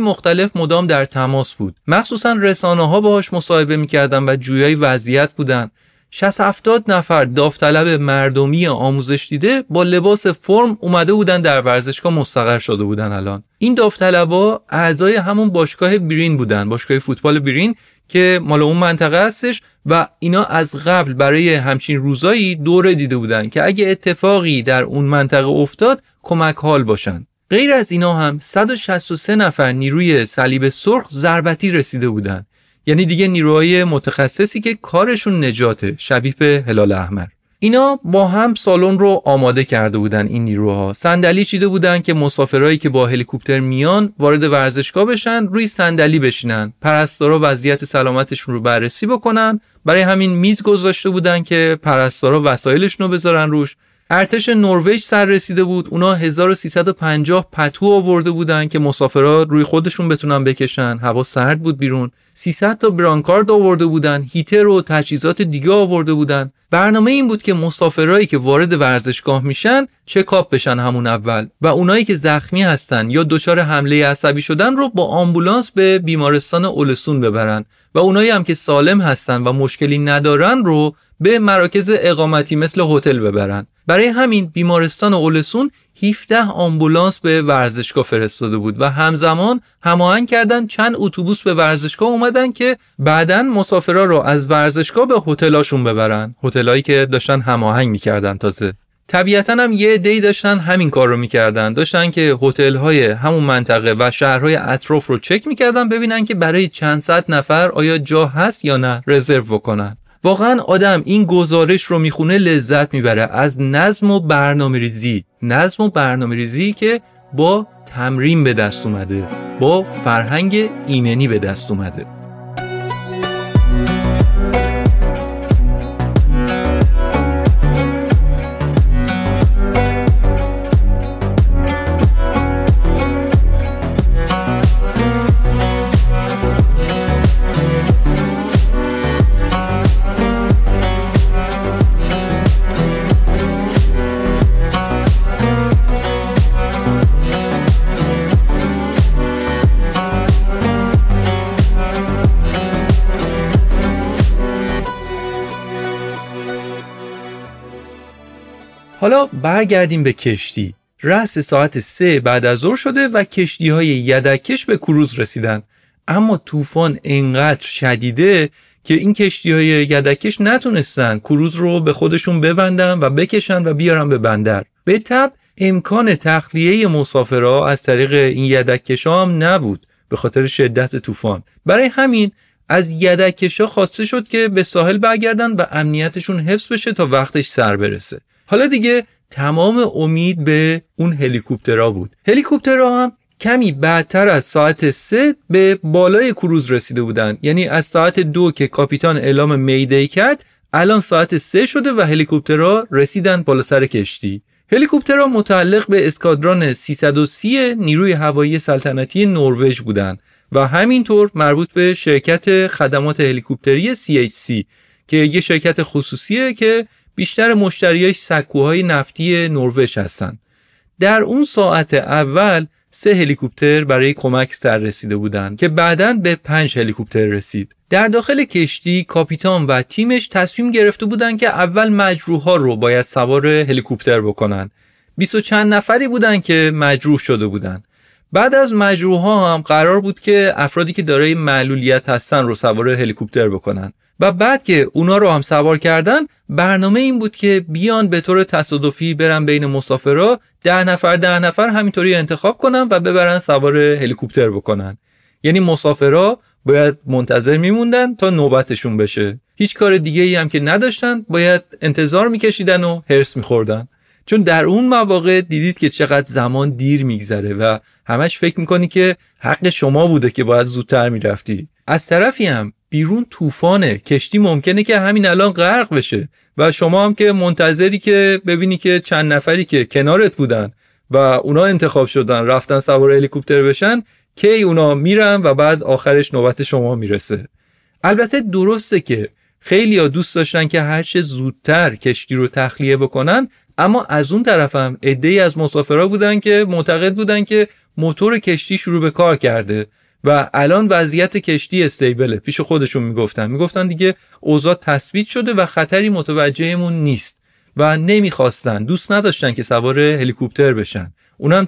مدام در تماس بود. مخصوصا رسانه ها باهاش مصاحبه می‌کردن و جویای وضعیت بودن. 60 70 نفر داوطلب مردمی آموزش دیده با لباس فرم اومده بودن در ورزشگاه مستقر شده بودن الان. این داوطلبا اعضای همون باشگاه برین بودن باشگاه فوتبال برین که مال اون منطقه هستش و اینا از قبل برای همچین روزایی دوره دیده بودن که اگه اتفاقی در اون منطقه افتاد کمک حال باشن. غیر از اینا هم 163 نفر نیروی صلیب سرخ ضربتی رسیده بودند یعنی دیگه نیروهای متخصصی که کارشون نجاته شبیه به هلال احمر. اینا با هم سالن رو آماده کرده بودن این نیروها. صندلی چیده بودن که مسافرایی که با هلیکوپتر میان وارد ورزشگاه بشن روی صندلی بشینن. پرستارا وضعیت سلامتشون رو بررسی بکنن. برای همین میز گذاشته بودن که پرستارا وسایلشون رو بذارن روش. ارتش نروژ سر رسیده بود. اونا 1350 پتو آورده بودن که مسافرها روی خودشون بتونن بکشن. هوا سرد بود بیرون. 300 تا برانکارد آورده بودن. هیتر و تجهیزات دیگه آورده بودن. برنامه این بود که مسافرایی که وارد ورزشگاه میشن چکاپ بشن همون اول. و اونایی که زخمی هستن یا دچار حمله عصبی شدن رو با آمبولانس به بیمارستان اولسون ببرن. و اونایی هم که سالم هستن و مشکلی ندارن رو به مراکز اقامتی مثل هتل ببرن. برای همین بیمارستان اولسون 17 آمبولانس به ورزشگاه فرستاده بود و همزمان هماهنگ کردن چند اتوبوس به ورزشگاه اومدن که بعدا مسافرا رو از ورزشگاه به هتلاشون ببرن. هتلایی که داشتن هماهنگ می‌کردن تازه. طبیعتا هم یه دی داشتن همین کار رو می‌کردن. داشتن که هتل های همون منطقه و شهرهای اطراف رو چک می‌کردن ببینن که برای چند صد نفر آیا جا هست یا نه. رزرو بکنن. واقعا آدم این گزارش رو می‌خونه لذت می‌بره. از نظم و برنامه ریزی نظم و برنامه ریزی که با تمرین به دست اومده با فرهنگ ایمنی به دست اومده. حالا برگردیم به کشتی. رس ساعت سه بعد از ظهر شده و کشتی های یدکش به کروز رسیدن. اما طوفان انقدر شدیده که این کشتی های یدکش نتونستن کروز رو به خودشون ببندن و بکشن و بیارن به بندر. به تب امکان تخلیه مسافرها از طریق این یدکش هم نبود به خاطر شدت طوفان. برای همین از یدکش خواسته شد که به ساحل برگردن و امنیتشون حفظ بشه تا وقتش سر برسه. حالا دیگه تمام امید به اون هلیکوپترها بود. هلیکوپترها هم کمی بعدتر از ساعت سه به بالای کروز رسیده بودن. یعنی از ساعت دو که کاپیتان اعلام میدی کرد الان ساعت سه شده و هلیکوپترها رسیدن بالا سر کشتی. هلیکوپترها متعلق به اسکادران 330 نیروی هوایی سلطنتی نروژ بودند و همینطور مربوط به شرکت خدمات هلیکوپتری CHC که یه شرکت خصوصیه که بیشتر مشتریاش سکوهای نفتی نروژ هستند. در اون ساعت اول سه هلیکوپتر برای کمک سر رسیده بودند که بعدا به پنج هلیکوپتر رسید. در داخل کشتی کاپیتان و تیمش تصمیم گرفته بودند که اول مجروحها رو باید سوار هلیکوپتر بکنن. بیست و چند نفری بودند که مجروح شده بودند. بعد از مجروح هم قرار بود که افرادی که دارای معلولیت هستن رو سوار هلیکوپتر بکنن و بعد که اونا رو هم سوار کردن برنامه این بود که بیان به طور تصادفی برن بین مسافرا ده نفر ده نفر همینطوری انتخاب کنن و ببرن سوار هلیکوپتر بکنن. یعنی مسافرا باید منتظر میموندن تا نوبتشون بشه. هیچ کار دیگه ای هم که نداشتن باید انتظار میکشیدن و هرس میخوردن. چون در اون مواقع دیدید که چقدر زمان دیر میگذره و همش فکر می‌کنی که حق شما بوده که باید زودتر می‌رفتی. از طرفی هم بیرون طوفانه. کشتی ممکنه که همین الان غرق بشه. و شما هم که منتظری که ببینی که چند نفری که کنارت بودن و اونا انتخاب شدن رفتن سوار هلیکوپتر بشن کی اونا میرن و بعد آخرش نوبت شما می‌رسه. البته درسته که خیلی ها دوست داشتن که هرچه زودتر کشتی رو تخلیه بکنن اما از اون طرفم عده از مسافرها بودن که معتقد بودن که موتور کشتی شروع به کار کرده. و الان وضعیت کشتی استیبله. پیش خودشون می‌گفتن. می‌گفتن دیگه اوضاع تثبیت شده و خطری متوجهمون نیست و نمی‌خواستن. دوست نداشتن که سوار هلیکوپتر بشن. اونم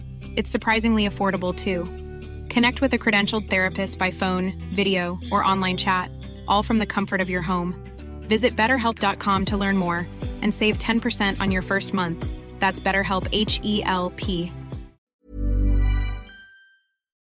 It's surprisingly affordable too. Connect with a credentialed therapist by phone, video, or online chat, all from the comfort of your home. Visit betterhelp.com to learn more and save 10% on your first month. That's BetterHelp H E L P.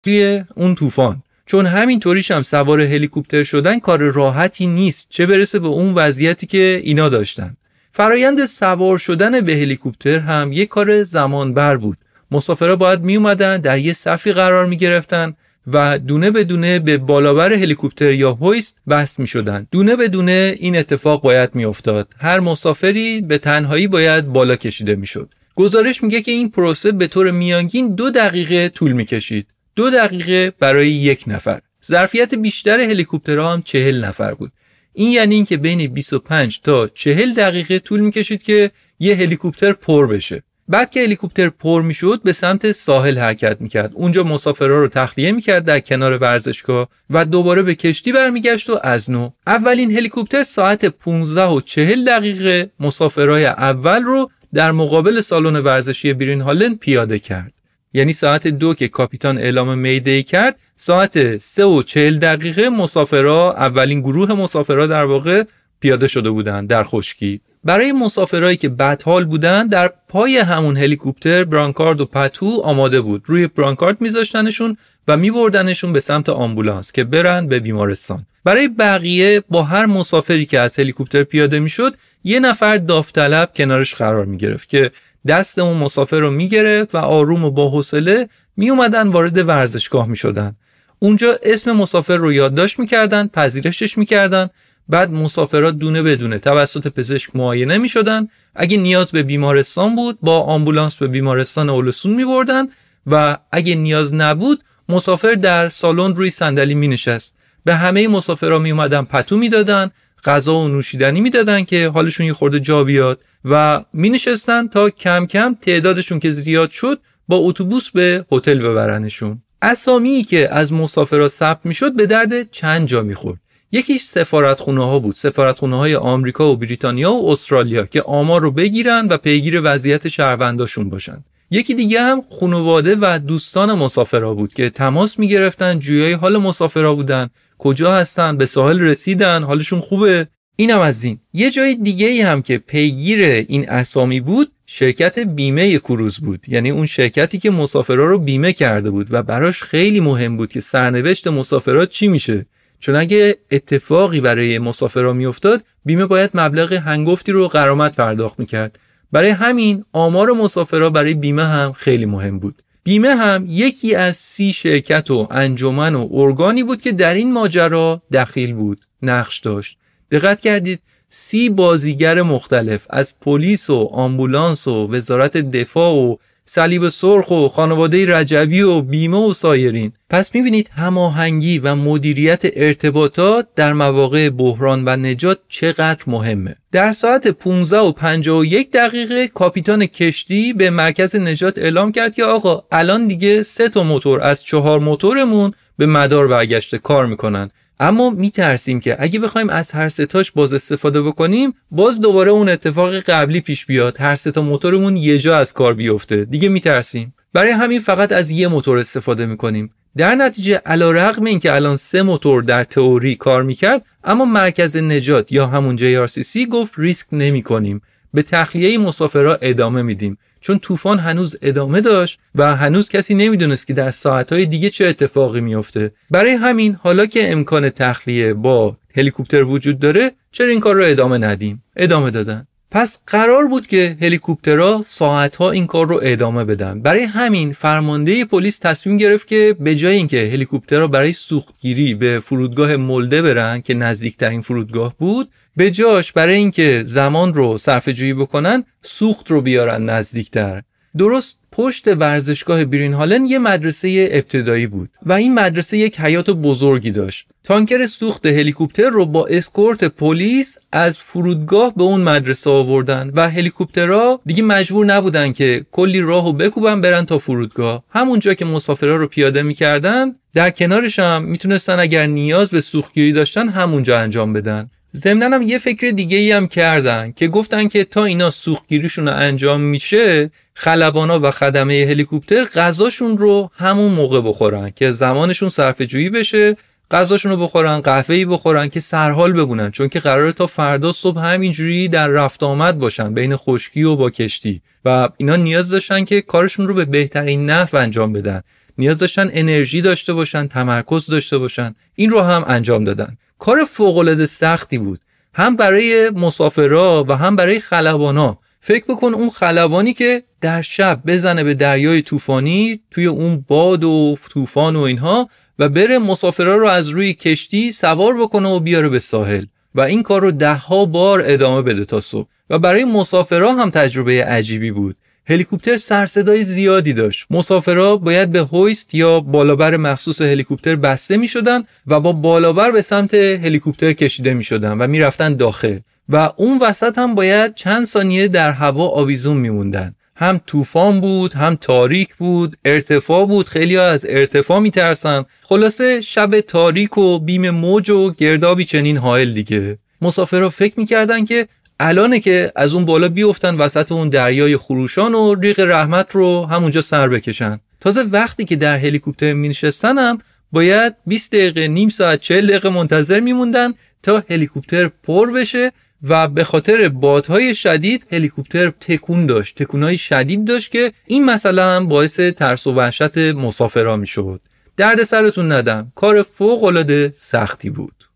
توی اون طوفان چون همینطوریش هم سوار هلیکوپتر شدن کار راحتی نیست چه برسه به اون وضعیتی که اینا داشتن فرایند سوار شدن به هلیکوپتر هم یه کار زمان بر بود مسافرها باید می اومدن در یه صفی قرار می گرفتن و دونه به دونه به بالابر هلیکوپتر یا هویست وصل می شدن دونه به دونه این اتفاق باید می افتاد هر مسافری به تنهایی باید بالا کشیده می شد گزارش میگه که این پروسه به طور میانگین دو دقیقه طول می کشید دو دقیقه برای یک نفر. ظرفیت بیشتر هلیکوپترها هم چهل نفر بود. این یعنی اینکه بین 25 تا 40 دقیقه طول می‌کشید که یه هلیکوپتر پر بشه. بعد که هلیکوپتر پر می‌شد به سمت ساحل حرکت می‌کرد. اونجا مسافرها رو تخلیه می‌کرد در کنار ورزشگاه و دوباره به کشتی برمیگشت و از نو. اولین هلیکوپتر ساعت 15 و 40 دقیقه مسافرهای اول رو در مقابل سالن ورزشی برین هالن پیاده کرد. یعنی ساعت دو که کاپیتان اعلام میده کرد ساعت سه و چهل دقیقه مسافرها اولین گروه مسافرها در واقع پیاده شده بودند در خشکی. برای مسافرهایی که بدحال بودن در پای همون هلیکوپتر برانکارد و پتو آماده بود روی برانکارد میذاشتنشون و میبردنشون به سمت آمبولانس که برن به بیمارستان برای بقیه با هر مسافری که از هلیکوپتر پیاده می‌شد یه نفر داوطلب کنارش قرار می‌گرفت که دست اون مسافر رو می‌گرفت و آروم و با حوصله می اومدن وارد ورزشگاه می شدن. اونجا اسم مسافر رو یادداشت می‌کردن پذیرشش می‌کردن بعد مسافرات دونه بدونه توسط پزشک معاینه می شدن اگه نیاز به بیمارستان بود با آمبولانس به بیمارستان اولسون می بردن و اگه نیاز نبود مسافر در سالن روی صندلی می نشست به همه مسافرها می اومدن پتو می‌دادن غذا و نوشیدنی می‌دادن که حالشون یه خورده جا بیاد و می تا کم کم تعدادشون که زیاد شد با اتوبوس به هتل ببرنشون. اسامی که از مسافرها ثبت می‌شد به درد چند جا می‌خورد. یکیش سفارتخونه ها بود. سفارتخونه های آمریکا و بریتانیا و استرالیا که آمار رو بگیرن و پیگیر وضعیت شهرونداشون باشن. یکی دیگه هم خانواده و دوستان مسافرها بود که تماس می‌گرفتن جویای حال مسافرها بودن. کجا هستن؟ به ساحل رسیدن. حالشون خوبه؟ اینم از این. یه جای دیگه ای هم که پیگیر این اسامی بود شرکت بیمه کروز بود. یعنی اون شرکتی که مسافرها رو بیمه کرده بود و براش خیلی مهم بود که سرنوشت مسافرات چی میشه. چون اگه اتفاقی برای مسافرها میافتاد بیمه باید مبلغ هنگفتی رو غرامت پرداخت می‌کرد. برای همین آمار مسافرها برای بیمه هم خیلی مهم بود. بیمه هم یکی از سی شرکت و انجمن و ارگانی بود که در این ماجرا دخیل بود نقش داشت. دقت کردید سی بازیگر مختلف از پلیس و آمبولانس و وزارت دفاع و صلیب سرخ و خانواده رجبی و بیمه و سایرین. پس می‌بینید هماهنگی و مدیریت ارتباطات در مواقع بحران و نجات چقدر مهمه. در ساعت 15 و 51 دقیقه کاپیتان کشتی به مرکز نجات اعلام کرد که آقا الان دیگه سه تا موتور از چهار موتورمون به مدار برگشته کار می‌کنن. اما میترسیم که اگه بخوایم از هر ستاش باز استفاده بکنیم باز دوباره اون اتفاق قبلی پیش بیاد. هر ستا موتورمون یه جا از کار بیفته. دیگه میترسیم. برای همین فقط از یه موتور استفاده می‌کنیم. در نتیجه علا رقم این که الان سه موتور در تئوری کار می‌کرد اما مرکز نجات یا همون JRCC گفت ریسک نمی کنیم به تخلیه مسافرها ادامه میدیم. چون طوفان هنوز ادامه داشت و هنوز کسی نمی‌دونست که در ساعتهای دیگه چه اتفاقی میافته. برای همین حالا که امکان تخلیه با هلیکوپتر وجود داره چرا این کار رو ادامه ندیم؟ ادامه دادن. پس قرار بود که هلیکوپترها ساعتها این کار رو ادامه بدن. برای همین فرمانده پلیس تصمیم گرفت که به جای اینکه هلیکوپترها برای سوختگیری به فرودگاه ملده برن که نزدیکترین فرودگاه بود به جاش برای اینکه زمان رو صرف جویی بکنن سوخت رو بیارن نزدیکتر. درست پشت ورزشگاه برین هالن یه مدرسه ابتدایی بود و این مدرسه یک حیات بزرگی داشت. تانکر سوخت هلیکوپتر رو با اسکورت پلیس از فرودگاه به اون مدرسه آوردن و هلیکوپترها دیگه مجبور نبودن که کلی راهو بکوبن برن تا فرودگاه. همونجا که مسافرها رو پیاده می‌کردن در کنارش هم می‌تونستن اگر نیاز به سوختگیری داشتن همونجا انجام بدن. ضمنا هم یه فکر دیگه ای هم کردن که گفتن که تا اینا سوختگیریشون رو انجام میشه خلبانا و خدمه هلیکوپتر غذاشون رو همون موقع بخورن که زمانشون صرف جویی بشه غذاشون رو بخورن قهوه‌ای بخورن که سرحال ببونن. چون که قراره تا فردا صبح همینجوری در رفت آمد باشن بین خشکی و با کشتی. و اینا نیاز داشتن که کارشون رو به بهترین نحو انجام بدن. نیاز داشتن انرژی داشته باشن تمرکز داشته باشن. این رو هم انجام دادن. کار فوق سختی بود. هم برای مسافرا و هم برای خلبانا. فکر بکن اون خلبانی که در شب بزنه به دریای طوفانی توی اون باد و طوفان و اینها و بره مسافرا رو از روی کشتی سوار بکنه و بیاره به ساحل. و این کار رو دهها بار ادامه بده تا صبح. و برای مسافرا هم تجربه عجیبی بود. هلیکوپتر سرصدای زیادی داشت. مسافرها باید به هویست یا بالابر مخصوص هلیکوپتر بسته می شدن و با بالابر به سمت هلیکوپتر کشیده می شدن و می رفتن داخل. و اون وسط هم باید چند ثانیه در هوا آویزون می موندن هم طوفان بود هم تاریک بود ارتفاع بود خیلی از ارتفاع میترسن. خلاصه شب تاریک و بیم موج و گردابی چنین حائل دیگه. مسافرها فکر می‌کردن که الانه که از اون بالا بیفتن وسط اون دریای خروشان و ریق رحمت رو همونجا سر بکشن. تازه وقتی که در هلیکوپتر می هم باید 20 دقیقه نیم ساعت 40 دقیقه منتظر میموندن تا هلیکوپتر پر بشه و به خاطر بادهای شدید هلیکوپتر تکون داشت تکونهای شدید داشت که این مسئله هم باعث ترس و وحشت مسافرها می‌شد. درد سرتون ندم. کار فوق العاده سختی بود.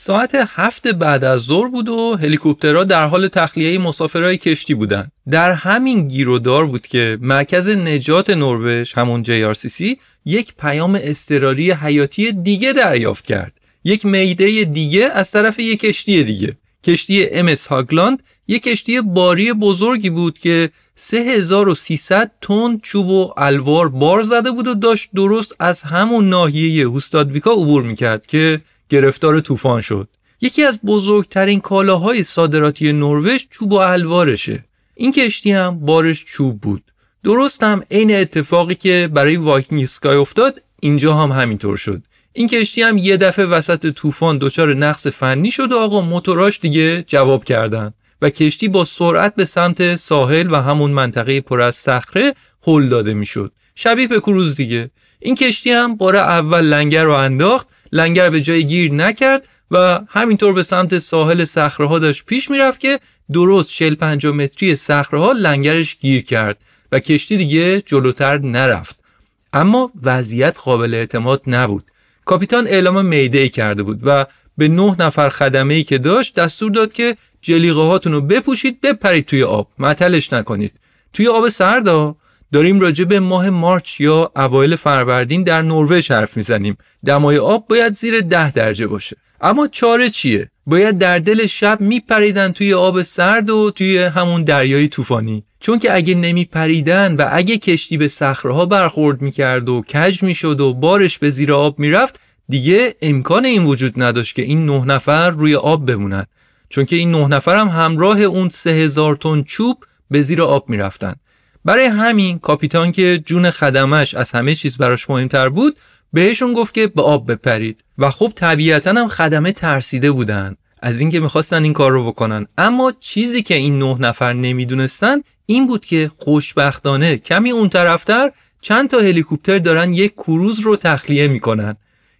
ساعت هفت بعد از ظهر بود و هلیکوپترها در حال تخلیه مسافرهای کشتی بودن در همین گیرودار بود که مرکز نجات نروژ همون JRCC یک پیام اضطراری حیاتی دیگه دریافت کرد. یک میده دیگه از طرف یک کشتی دیگه. کشتی امس هاگلاند یک کشتی باری بزرگی بود که 3300 تن چوب و الوار بار زده بود و داشت درست از همون ناحیه هوستادویکا عبور می‌کرد که گرفتار طوفان شد. یکی از بزرگترین کالاهای صادراتی نروژ چوب و الوارشه. این کشتی هم بارش چوب بود. درست هم عین اتفاقی که برای وایکینگ سکای افتاد اینجا هم همینطور شد. این کشتی هم یه دفعه وسط طوفان دچار نقص فنی شد و آقا موتوراش دیگه جواب کردن. و کشتی با سرعت به سمت ساحل و همون منطقه پر از صخره هل داده می‌شد. شبیه به کروز دیگه. این کشتی هم بار اول لنگر رو انداخت لنگر به جای گیر نکرد و همینطور به سمت ساحل صخره داشت پیش می‌رفت که درست 40 50 متری صخره ها لنگرش گیر کرد و کشتی دیگه جلوتر نرفت. اما وضعیت قابل اعتماد نبود. کاپیتان اعلام میده کرده بود و به نه نفر خدمه ای که داشت دستور داد که جلیقه هاتون رو بپوشید بپرید توی آب. متلش نکنید. توی آب سردا؟ داریم راجع به ماه مارچ یا اوایل فروردین در نروژ حرف می‌زنیم. دمای آب باید زیر ده درجه باشه. اما چاره چیه؟ باید در دل شب میپریدن توی آب سرد و توی همون دریای طوفانی. چون که اگه نمیپریدن و اگه کشتی به صخره برخورد می‌کرد و کج می‌شد و بارش به زیر آب می‌رفت دیگه امکان این وجود نداشت که این نه نفر روی آب بمونن. چون که این نه نفر هم همراه اون سه هزار تن چوب به زیر آب می‌رفتن. برای همین کاپیتان که جون خدمش از همه چیز براش مهمتر بود بهشون گفت که به آب بپرید. و خب طبیعتا هم خدمه ترسیده بودن. از اینکه می‌خواستن این کار رو بکنن. اما چیزی که این نه نفر نمی‌دونستن این بود که خوشبختانه کمی اون طرفتر چند تا هلیکوپتر دارن یک کروز رو تخلیه می‌کنن.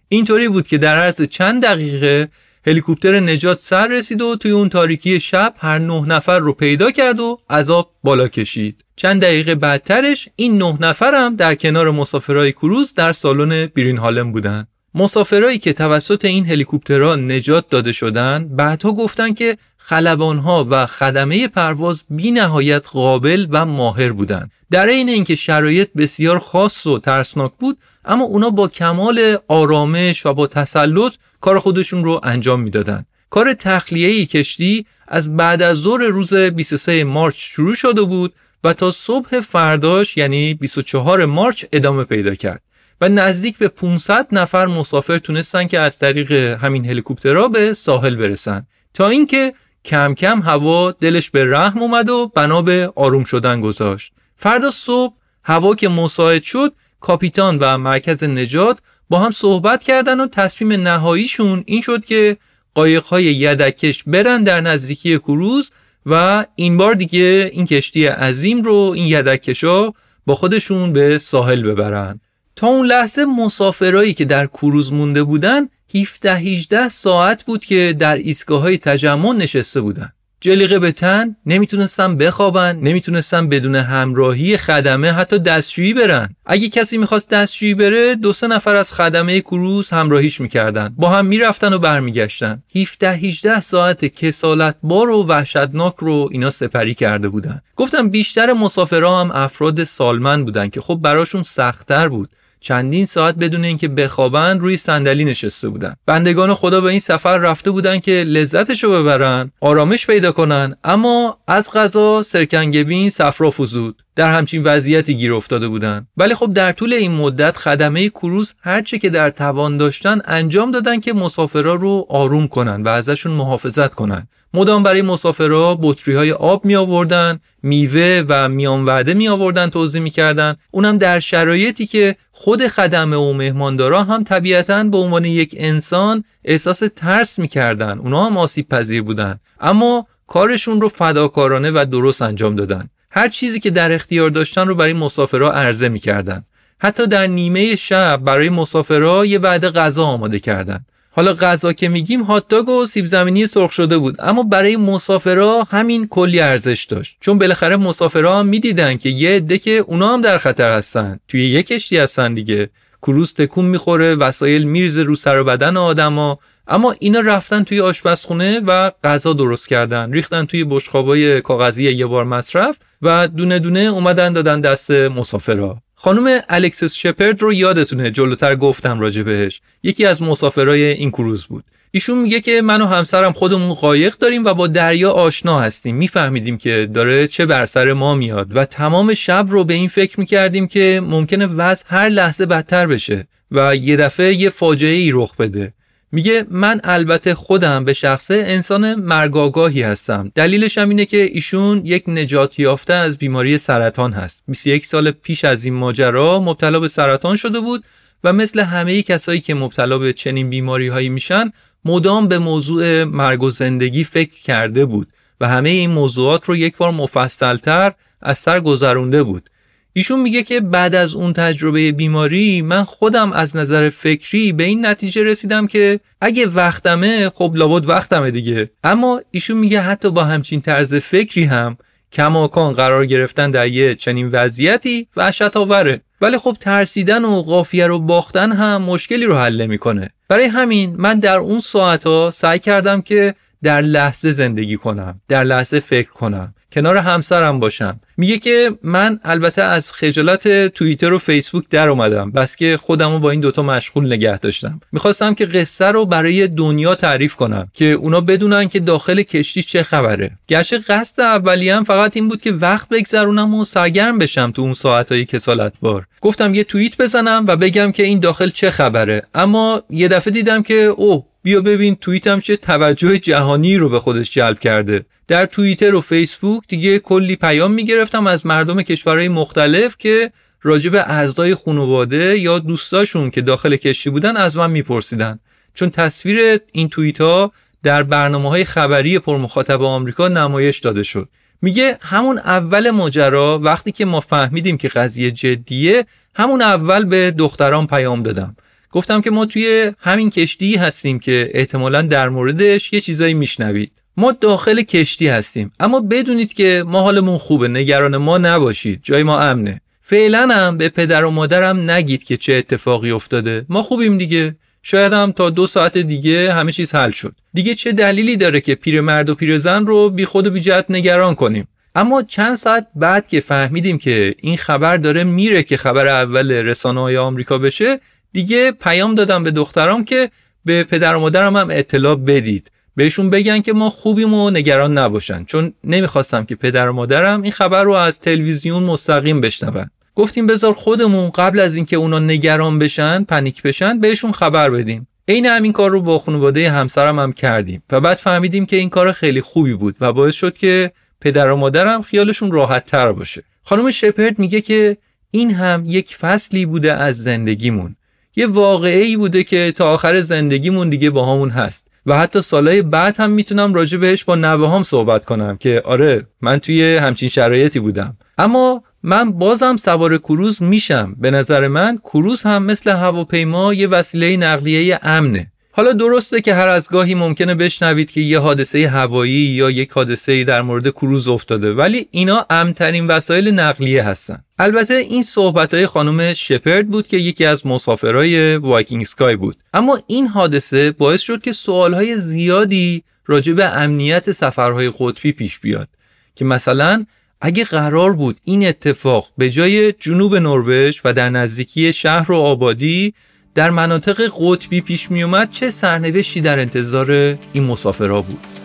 اینطوری بود که در عرض چند دقیقه هلیکوپتر نجات سر رسید و توی اون تاریکی شب هر نه نفر رو پیدا کرد و عذاب بالا کشید. چند دقیقه بعدترش این نه نفر هم در کنار مسافرهای کروز در سالن بیرین هالم بودن. مسافرایی که توسط این هلیکوپترها نجات داده شدن بعدها گفتن که خلبانها و خدمه پرواز بی نهایت قابل و ماهر بودند. در این اینکه شرایط بسیار خاص و ترسناک بود اما اونا با کمال آرامش و با تسلط کار خودشون رو انجام می‌دادند. کار تخلیه کشتی از بعد از ظهر روز 23 مارچ شروع شده بود و تا صبح فرداش یعنی 24 مارچ ادامه پیدا کرد و نزدیک به 500 نفر مسافر تونستن که از طریق همین هلیکوپترها به ساحل برسن. تا اینکه کم کم هوا دلش به رحم اومد و بنا به آروم شدن گذاشت. فردا صبح هوا که مساعد شد کاپیتان و مرکز نجات با هم صحبت کردن و تصمیم نهاییشون این شد که قایقهای یدکش برن در نزدیکی کروز و این بار دیگه این کشتی عظیم رو این یدکشا با خودشون به ساحل ببرن. اون لحظه مسافرایی که در کروز مونده بودن 17 18 ساعت بود که در ایستگاه های تجمع نشسته بودن. جلیقه به تن نمی‌تونستن بخوابن نمی‌تونستن بدون همراهی خدمه حتی دستشویی برن. اگه کسی می‌خواست دستشویی بره دو سه نفر از خدمه کروز همراهیش می‌کردن. با هم می‌رفتن و برمیگشتن. 17 18 ساعت کسالت بار و وحشتناک رو اینا سپری کرده بودن. گفتم بیشتر مسافرها هم افراد سالمن بودن که خب براشون سختتر بود. چندین ساعت بدون اینکه بخوابن روی صندلی نشسته بودن. بندگان خدا به این سفر رفته بودن که لذتشو ببرن آرامش پیدا کنن اما از غذا سرکنگبین صفرا فزود. در همچین وضعیتی گیر افتاده بودن ولی خب در طول این مدت خدمه کروز هرچه که در توان داشتن انجام دادن که مسافرا رو آروم کنن و ازشون محافظت کنن. مدام برای مسافرها بطری های آب می آوردن میوه و میان وعده می آوردن توضیح می کردن اونم در شرایطی که خود خدمه و مهماندارا هم طبیعتا به عنوان یک انسان احساس ترس می کردن اونا هم آسیب پذیر بودن. اما کارشون رو فداکارانه و درست انجام دادن. هر چیزی که در اختیار داشتن رو برای مسافرها عرضه می‌کردن. حتی در نیمه شب برای مسافرها یه وعده غذا آماده کردن. حالا غذا که میگیم هاتداگ و سیب زمینی سرخ شده بود اما برای مسافرها همین کلی ارزش داشت. چون بالاخره مسافرها می‌دیدن که یه عده که اونا هم در خطر هستن. توی یه کشتی هستن دیگه. کروز تکون می‌خوره وسایل میرزه رو سر و بدن آدما. اما اینا رفتن توی آشپزخونه و غذا درست کردن. ریختن توی بشقابای کاغذی یه بار مصرف و دونه دونه اومدن دادن دست مسافرها. خانم الکسس شپرد رو یادتونه جلوتر گفتم راجع بهش. یکی از مسافرای این کروز بود. ایشون میگه که من و همسرم خودمون قایق داریم و با دریا آشنا هستیم. میفهمیدیم که داره چه بر سر ما میاد و تمام شب رو به این فکر می‌کردیم که ممکنه وضع هر لحظه بدتر بشه و یه دفعه یه فاجعه ای رخ بده. میگه من البته خودم به شخصه انسان مرگاگاهی هستم. دلیلش هم اینه که ایشون یک نجات یافته از بیماری سرطان هست. 21 سال پیش از این ماجرا مبتلا به سرطان شده بود و مثل همه کسایی که مبتلا به چنین بیماری هایی میشن مدام به موضوع مرگ و زندگی فکر کرده بود و همه این موضوعات رو یک بار مفصلتر از سر گذرونده بود. ایشون میگه که بعد از اون تجربه بیماری من خودم از نظر فکری به این نتیجه رسیدم که اگه وقتمه خب لابد وقتمه دیگه. اما ایشون میگه حتی با همچین طرز فکری هم کماکان قرار گرفتن در یه چنین وضعیتی وحشت آوره ولی خب ترسیدن و قافیه رو باختن هم مشکلی رو حل می‌کنه برای همین من در اون ساعت ها سعی کردم که در لحظه زندگی کنم در لحظه فکر کنم کنار همسرم باشم. میگه که من البته از خجالت توییتر و فیسبوک در اومدم بس که خودمو با این دوتا مشغول نگه داشتم. می‌خواستم که قصه رو برای دنیا تعریف کنم که اونا بدونن که داخل کشتی چه خبره. گرچه قصد هم فقط این بود که وقت بگذرونم و سرگرم بشم تو اون ساعتهای کسالت بار گفتم یه توییت بزنم و بگم که این داخل چه خبره. اما یه دفعه دیدم که اوه بیا ببین توییتم چه توجه جهانی رو به خودش جلب کرده. در توییتر و فیسبوک دیگه کلی پیام می‌گرفتم از مردم کشورهای مختلف که راجب اعضای خانواده یا دوستاشون که داخل کشتی بودن از من میپرسیدن. چون تصویر این توییت ها در برنامه های خبری پرمخاطب آمریکا نمایش داده شد. میگه همون اول ماجرا وقتی که ما فهمیدیم که قضیه جدیه همون اول به دختران پیام دادم. گفتم که ما توی همین کشتی هستیم که احتمالا در موردش یه چیزایی میشنوید. ما داخل کشتی هستیم اما بدونید که ما حالمون خوبه نگران ما نباشید جای ما امنه. فعلا هم به پدر و مادرم نگید که چه اتفاقی افتاده. ما خوبیم دیگه. شاید هم تا دو ساعت دیگه همه چیز حل شد. دیگه چه دلیلی داره که پیرمرد و پیرزن رو بی خود و بی جهت نگران کنیم؟ اما چند ساعت بعد که فهمیدیم که این خبر داره میره که خبر اول رسانه های آمریکا بشه دیگه پیام دادم به دخترام که به پدر و مادرم هم اطلاع بدید. بهشون بگن که ما خوبیم و نگران نباشن. چون نمی‌خواستم که پدر و مادرم این خبر رو از تلویزیون مستقیم بشنون. گفتیم بذار خودمون قبل از اینکه اونا نگران بشن پنیک بشن بهشون خبر بدیم. عین همین کار رو با خانواده همسرم هم کردیم و بعد فهمیدیم که این کار خیلی خوبی بود و باعث شد که پدر و مادرم خیالشون راحت تر باشه. خانم شپرد میگه که این هم یک فصلی بوده از زندگیمون. یه واقعی بوده که تا آخر زندگیمون دیگه با همون هست. و حتی سالهای بعد هم می‌تونم راجع بهش با نوه هم صحبت کنم که آره من توی همچین شرایطی بودم. اما من بازم سوار کروز میشم. به نظر من کروز هم مثل هواپیما یه وسیله نقلیه امنه. حالا درسته که هر از گاهی ممکنه بشنوید که یه حادثه هوایی یا یک حادثه در مورد کروز افتاده ولی اینا امنترین وسایل نقلیه هستن. البته این صحبت های خانم شپرد بود که یکی از مسافرای Viking Sky بود. اما این حادثه باعث شد که سوالهای زیادی راجع به امنیت سفرهای قطبی پیش بیاد که مثلا اگه قرار بود این اتفاق به جای جنوب نروژ و در نزدیکی شهر و آبادی در مناطق قطبی پیش می اومد چه سرنوشتی در انتظار این مسافرها بود.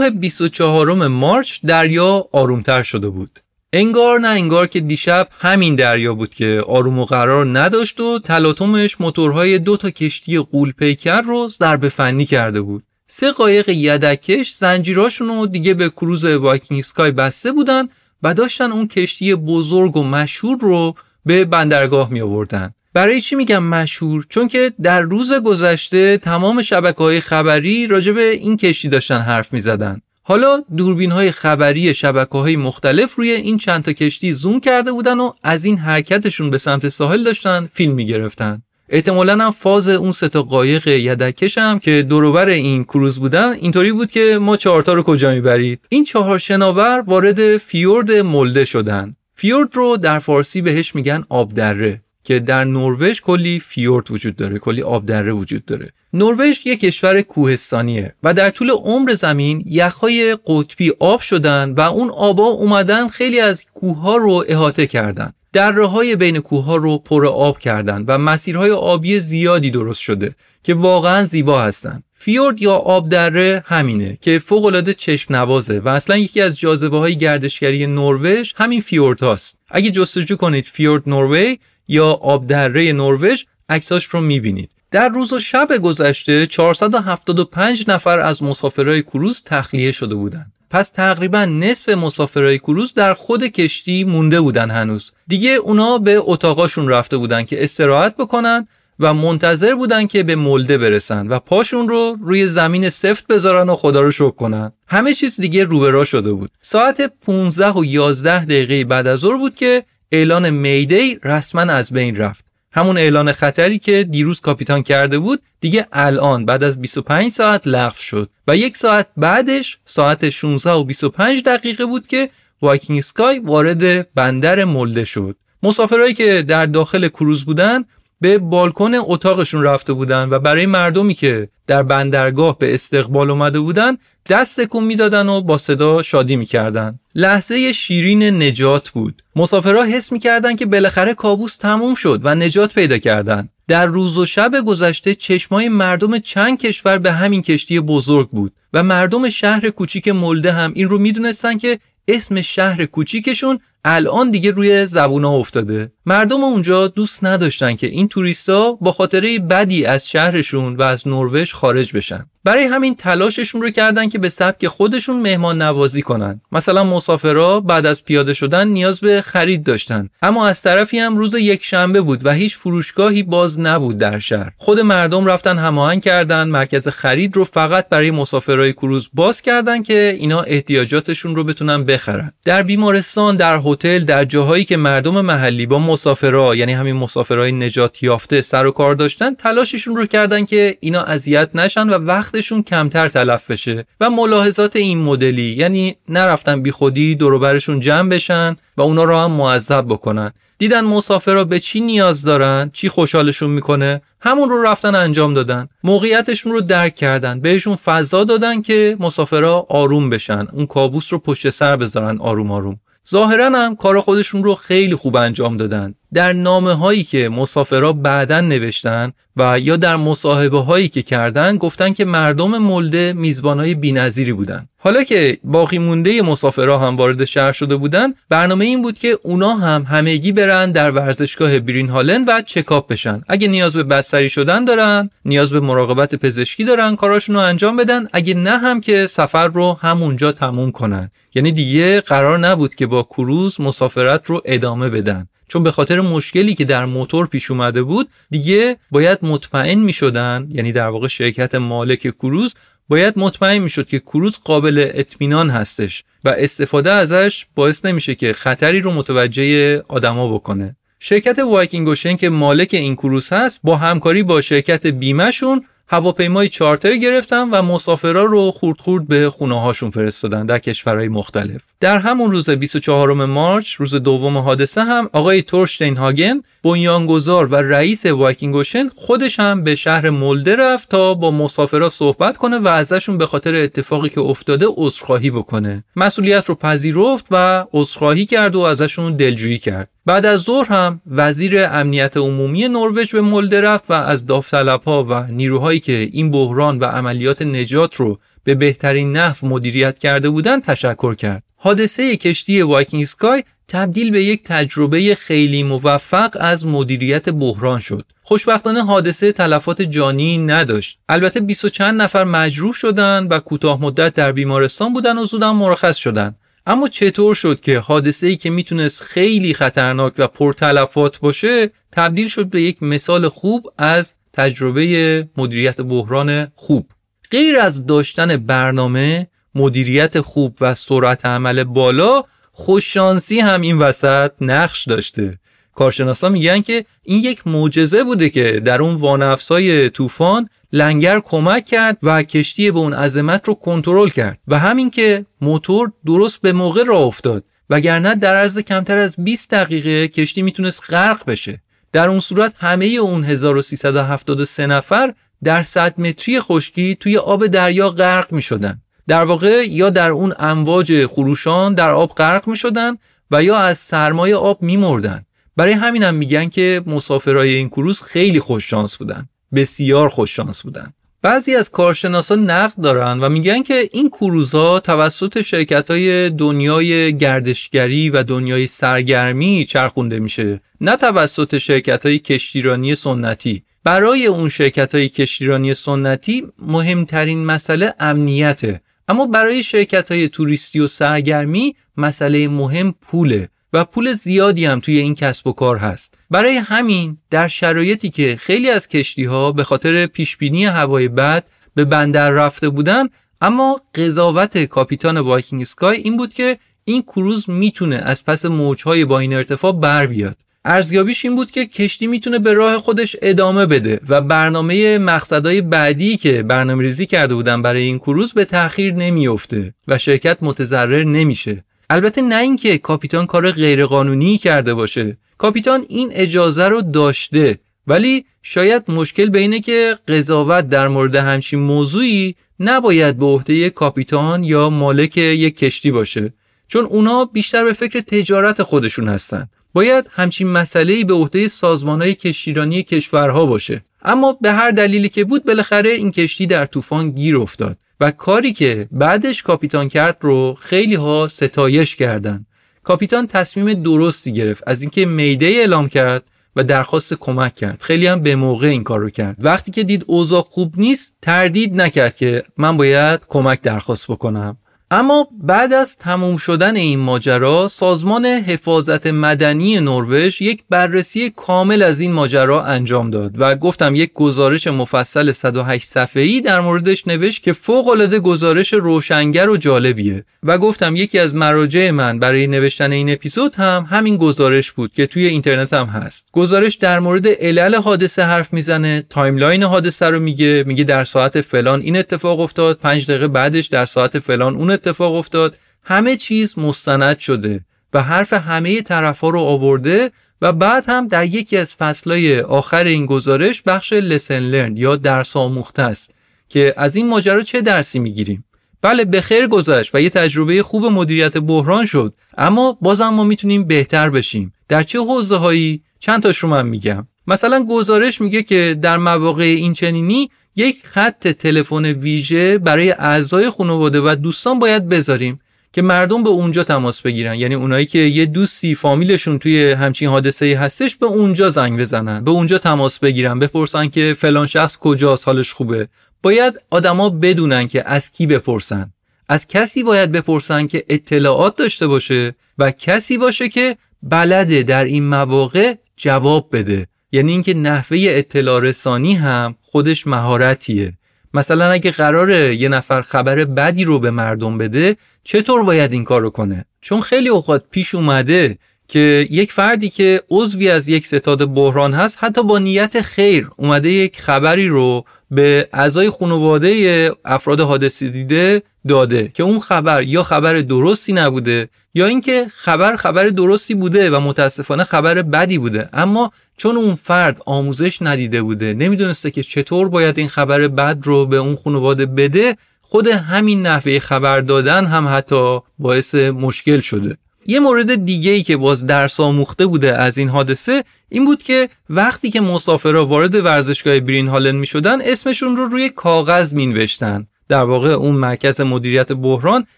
صبح 24 March دریا آرومتر شده بود. انگار نه انگار که دیشب همین دریا بود که آروم و قرار نداشت و تلاطمش موتورهای دو تا کشتی غول پیکر رو ضربه فنی کرده بود. سه قایق یدکش زنجیراشون رو دیگه به کروز Viking Sky بسته بودن و داشتن اون کشتی بزرگ و مشهور رو به بندرگاه می آوردن. برای چی میگم مشهور؟ چون که در روز گذشته تمام شبکه های خبری راجع به این کشتی داشتن حرف می زدن. حالا دوربین های خبری شبکه های مختلف روی این چند تا کشتی زوم کرده بودن و از این حرکتشون به سمت ساحل داشتن فیلم می گرفتن. احتمالا هم فاز اون سه تا قایق یدکش هم که دوروبر این کروز بودن اینطوری بود که ما چهارتا رو کجا می‌برید این چهار شناور وارد فیورد ملده شدن فیورد رو در فارسی بهش میگن آب دره که در نروژ کلی فیورد وجود داره کلی آب دره وجود داره. نروژ یک کشور کوهستانیه و در طول عمر زمین یخهای قطبی آب شدن و اون آبا اومدن خیلی از کوه ها رو احاطه کردن. های بین کوه ها رو پر آب کردن و مسیرهای آبی زیادی درست شده که واقعا زیبا هستن. فیورد یا آب دره همینه که فوق العاده چشم نوازه و اصلا یکی از جاذبه های گردشگری نروژ همین فیورد هاست. اگه جستجو کنید فیورد نروژ یا آب دره نروژ عکساش رو می‌بینید. در روز و شب گذشته 475 نفر از مسافرهای کروز تخلیه شده بودند. پس تقریبا نصف مسافرهای کروز در خود کشتی مونده بودن هنوز. دیگه اونا به اتاقاشون رفته بودن که استراحت بکنن و منتظر بودن که به ملده برسن و پاشون رو روی زمین سفت بذارن و خدا رو شکر کنن. همه چیز دیگه روبرا شده بود. ساعت 15 و 11 دقیقه بعد از ظهر بود که اعلان میدی رسما از بین رفت. همون اعلان خطری که دیروز کاپیتان کرده بود دیگه الان بعد از 25 ساعت لغو شد. و یک ساعت بعدش ساعت 16 و 25 دقیقه بود که وایکینگ سکای وارد بندر ملده شد. مسافرهایی که در داخل کروز بودن به بالکن اتاقشون رفته بودن و برای مردمی که در بندرگاه به استقبال اومده بودن دست کن می‌دادن و با صدا شادی می‌کردن. لحظه شیرین نجات بود. مسافرها حس می‌کردن که بالاخره کابوس تموم شد و نجات پیدا کردن. در روز و شب گذشته چشمای مردم چند کشور به همین کشتی بزرگ بود و مردم شهر کوچیک ملده هم این رو می‌دونستن که اسم شهر کوچیکشون الان دیگه روی زبونا افتاده. مردم اونجا دوست نداشتن که این توریستا با خاطره بدی از شهرشون و از نروژ خارج بشن. برای همین تلاششون رو کردن که به سبک خودشون مهمان نوازی کنن. مثلا مسافرا بعد از پیاده شدن نیاز به خرید داشتن. اما از طرفی هم روز یک شنبه بود و هیچ فروشگاهی باز نبود در شهر. خود مردم رفتن هماهنگ کردن مرکز خرید رو فقط برای مسافرای کروز باز کردن که اینا احتیاجاتشون رو بتونن بخرن. در بیمارستان در هتل در جاهایی که مردم محلی با مسافرا یعنی همین مسافرای نجات یافته سر و کار داشتن تلاششون رو کردن که اینا اذیت نشن و وقتشون کمتر تلف بشه. و ملاحظات این مدلی یعنی نرفتن بیخودی دوروبرشون جمع بشن و اونا رو هم معذب بکنن. دیدن مسافرا به چی نیاز دارن چی خوشحالشون می‌کنه همون رو رفتن انجام دادن. موقعیتشون رو درک کردن بهشون فضا دادن که مسافرا آروم بشن. اون کابوس رو پشت سر بذارن آروم آروم. ظاهرا هم کار خودشون رو خیلی خوب انجام دادن. در نامه هایی که مسافرها بعدا نوشتن و یا در مصاحبه هایی که کردن گفتن که مردم ملده میزبان های بینظیری بودن. حالا که باقی مونده مسافرها هم وارد شهر شده بودن برنامه این بود که اونا هم همگی برن در ورزشگاه برین هالن و چکاپ بشن. اگه نیاز به بستری شدن دارن نیاز به مراقبت پزشکی دارن کاراشون رو انجام بدن. اگه نه هم که سفر رو همونجا تموم کنن. یعنی دیگه قرار نبود که با کروز مسافرت رو ادامه بدن. چون به خاطر مشکلی که در موتور پیش اومده بود دیگه باید مطمئن می شدن یعنی در واقع شرکت مالک کروز باید مطمئن می شد که کروز قابل اطمینان هستش و استفاده ازش باعث نمیشه که خطری رو متوجه آدما بکنه. شرکت Viking Ocean که مالک این کروز هست با همکاری با شرکت بیمهشون هواپیمای چارتر گرفتن و مسافرا رو خورد خورد به خونه هاشون فرستادن در کشورهای مختلف. در همون روز 24 March روز دوم حادثه هم آقای تورشتین هاگن بنیانگذار و رئیس Viking Ocean خودش هم به شهر مولده رفت تا با مسافرها صحبت کنه و ازشون به خاطر اتفاقی که افتاده عذرخواهی بکنه. مسئولیت رو پذیرفت و عذرخواهی کرد و ازشون دلجویی کرد. بعد از ظهر هم وزیر امنیت عمومی نروژ به مولده رفت و از داوطلبها و نیروهایی که این بحران و عملیات نجات رو به بهترین نحو مدیریت کرده بودند تشکر کرد. حادثه کشتی Viking Sky تبدیل به یک تجربه خیلی موفق از مدیریت بحران شد. خوشبختانه حادثه تلفات جانی نداشت. البته 20 چند نفر مجروح شدند و کوتاه مدت در بیمارستان بودن و زودم مرخص شدند. اما چطور شد که حادثه ای که می‌تونست خیلی خطرناک و پرتلفات باشه تبدیل شد به یک مثال خوب از تجربه مدیریت بحران خوب؟ غیر از داشتن برنامه مدیریت خوب و سرعت عمل بالا خوششانسی هم این وسط نقش داشته. کارشناسا میگن که این یک معجزه بوده که در اون وانفسای طوفان لنگر کمک کرد و کشتی به اون عظمت رو کنترل کرد و همین که موتور درست به موقع راه افتاد وگرنه در عرض کمتر از 20 دقیقه کشتی می‌تونست غرق بشه در اون صورت همه اون 1373 نفر در 100 متری خشکی توی آب دریا غرق می شدن. در واقع یا در اون امواج خروشان در آب غرق می شدن و یا از سرمایه آب می مردن. برای همین هم میگن که مسافرای این کروز خیلی خوش شانس بودن. بسیار خوش شانس بودن. بعضی از کارشناسان نقد دارن و میگن که این کروزها توسط شرکت های دنیای گردشگری و دنیای سرگرمی چرخونده میشه. نه توسط شرکت های کشتیرانی سنتی. برای اون شرکت های کشتیرانی سنتی مهمترین مسئله امنیته. اما برای شرکت های توریستی و سرگرمی مسئله مهم پوله. و پول زیادی هم توی این کسب و کار هست. برای همین در شرایطی که خیلی از کشتی ها به خاطر پیشبینی هوای بد به بندر رفته بودن اما قضاوت کاپیتان Viking Sky این بود که این کروز می‌تونه از پس موجهای با این ارتفاع بر بیاد. ارزیابیش این بود که کشتی می‌تونه به راه خودش ادامه بده و برنامه مقصدهای بعدی که برنامه ریزی کرده بودن برای این کروز به تأخیر نمیافته و شرکت متضرر نمیشه. البته نه اینکه کاپیتان کار غیرقانونی کرده باشه. کاپیتان این اجازه رو داشته ولی شاید مشکل بینه که قضاوت در مورد همچین موضوعی نباید به عهده کاپیتان یا مالک یک کشتی باشه چون اونا بیشتر به فکر تجارت خودشون هستن. باید همچین مسئله به عهده سازمانهای کشتیرانی کشورها باشه. اما به هر دلیلی که بود بالاخره این کشتی در طوفان گیر افتاد. و کاری که بعدش کاپیتان کرد رو خیلی ها ستایش کردند. کاپیتان تصمیم درستی گرفت از اینکه mayday اعلام کرد و درخواست کمک کرد. خیلی هم به موقع این کار رو کرد. وقتی که دید اوضاع خوب نیست تردید نکرد که من باید کمک درخواست بکنم. اما بعد از تموم شدن این ماجرا سازمان حفاظت مدنی نروژ یک بررسی کامل از این ماجرا انجام داد و گفتم یک گزارش مفصل 108 صفحه‌ای در موردش نوشت که فوق العاده گزارش روشنگر و جالبیه و گفتم یکی از مراجع من برای نوشتن این اپیزود هم همین گزارش بود که توی اینترنت هم هست. گزارش در مورد علل حادثه حرف می‌زنه timeline حادثه رو میگه میگه در ساعت فلان این اتفاق افتاد 5 دقیقه بعدش در ساعت فلان اون اتفاق افتاد همه چیز مستند شده و حرف همه طرف ها رو آورده و بعد هم در یکی از فصلهای آخر این گزارش بخش لسن لرن یا درس آموخته است که از این ماجرا چه درسی می‌گیریم؟ بله به خیر گذشت و یه تجربه خوب مدیریت بحران شد اما بازم ما می‌تونیم بهتر بشیم. در چه حوزه هایی چند تاش رو من میگم. مثلا گزارش میگه که در مواقع این چنینی یک خط تلفن ویژه برای اعضای خانواده و دوستان باید بذاریم که مردم به اونجا تماس بگیرن. یعنی اونایی که یه دوستی فامیلشون توی همچین حادثه هستش به اونجا زنگ بزنن به اونجا تماس بگیرن بپرسن که فلان شخص کجاست حالش خوبه. باید آدما بدونن که از کی بپرسن. از کسی باید بپرسن که اطلاعات داشته باشه و کسی باشه که بلده در این مواقع جواب بده. یعنی اینکه نحوه اطلاع رسانی هم خودش مهارتیه. مثلا اگه قراره یه نفر خبر بدی رو به مردم بده چطور باید این کار رو کنه؟ چون خیلی اوقات پیش اومده که یک فردی که عضوی از یک ستاد بحران هست حتی با نیت خیر اومده یک خبری رو به اعضای خانواده افراد حادثه دیده داده که اون خبر یا خبر درستی نبوده یا اینکه خبر خبر درستی بوده و متاسفانه خبر بدی بوده اما چون اون فرد آموزش ندیده بوده نمی‌دونسته که چطور باید این خبر بد رو به اون خانواده بده خود همین نحوه خبر دادن هم حتی باعث مشکل شده یه مورد دیگه ای که باز درس آموخته بوده از این حادثه این بود که وقتی که مسافرها وارد ورزشگاه برین هالن می شدن اسمشون رو روی کاغذ می نوشتن. در واقع اون مرکز مدیریت بحران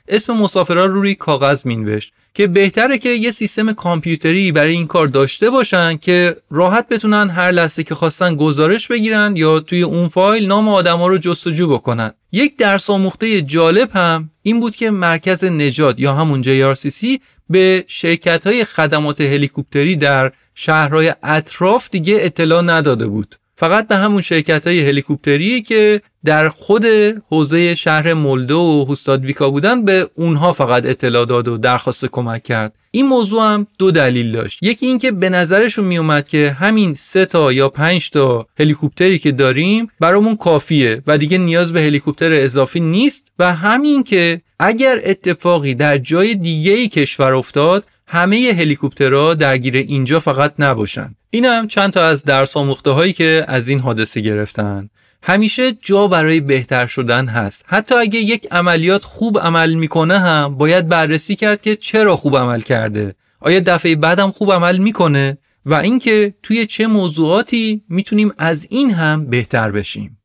اسم مسافرها رو روی کاغذ مینوشت که بهتره که یه سیستم کامپیوتری برای این کار داشته باشن که راحت بتونن هر لحظه که خواستن گزارش بگیرن یا توی اون فایل نام آدما رو جستجو بکنن. یک درس آموخته جالب هم این بود که مرکز نجات یا همون JRCC به شرکت های خدمات هلیکوپتری در شهرهای اطراف دیگه اطلاع نداده بود. فقط به همون شرکت های هلیکوپتری که در خود حوزه شهر مولدو و هوستادویکا بودن به اونها فقط اطلاع داد و درخواست کمک کرد. این موضوع هم دو دلیل داشت. یکی اینکه به نظرشون میومد که همین سه تا یا پنج تا هلیکوپتری که داریم برامون کافیه و دیگه نیاز به هلیکوپتر اضافی نیست و همین که اگر اتفاقی در جای دیگه ای کشور افتاد همه هلیکوپترها درگیر اینجا فقط نباشن. این هم چند تا از درس آموخته هایی که از این حادثه گرفتن. همیشه جا برای بهتر شدن هست. حتی اگه یک عملیات خوب عمل می‌کنه هم باید بررسی کرد که چرا خوب عمل کرده. آیا دفعه بعدم خوب عمل می‌کنه؟ و اینکه توی چه موضوعاتی می‌تونیم از این هم بهتر بشیم.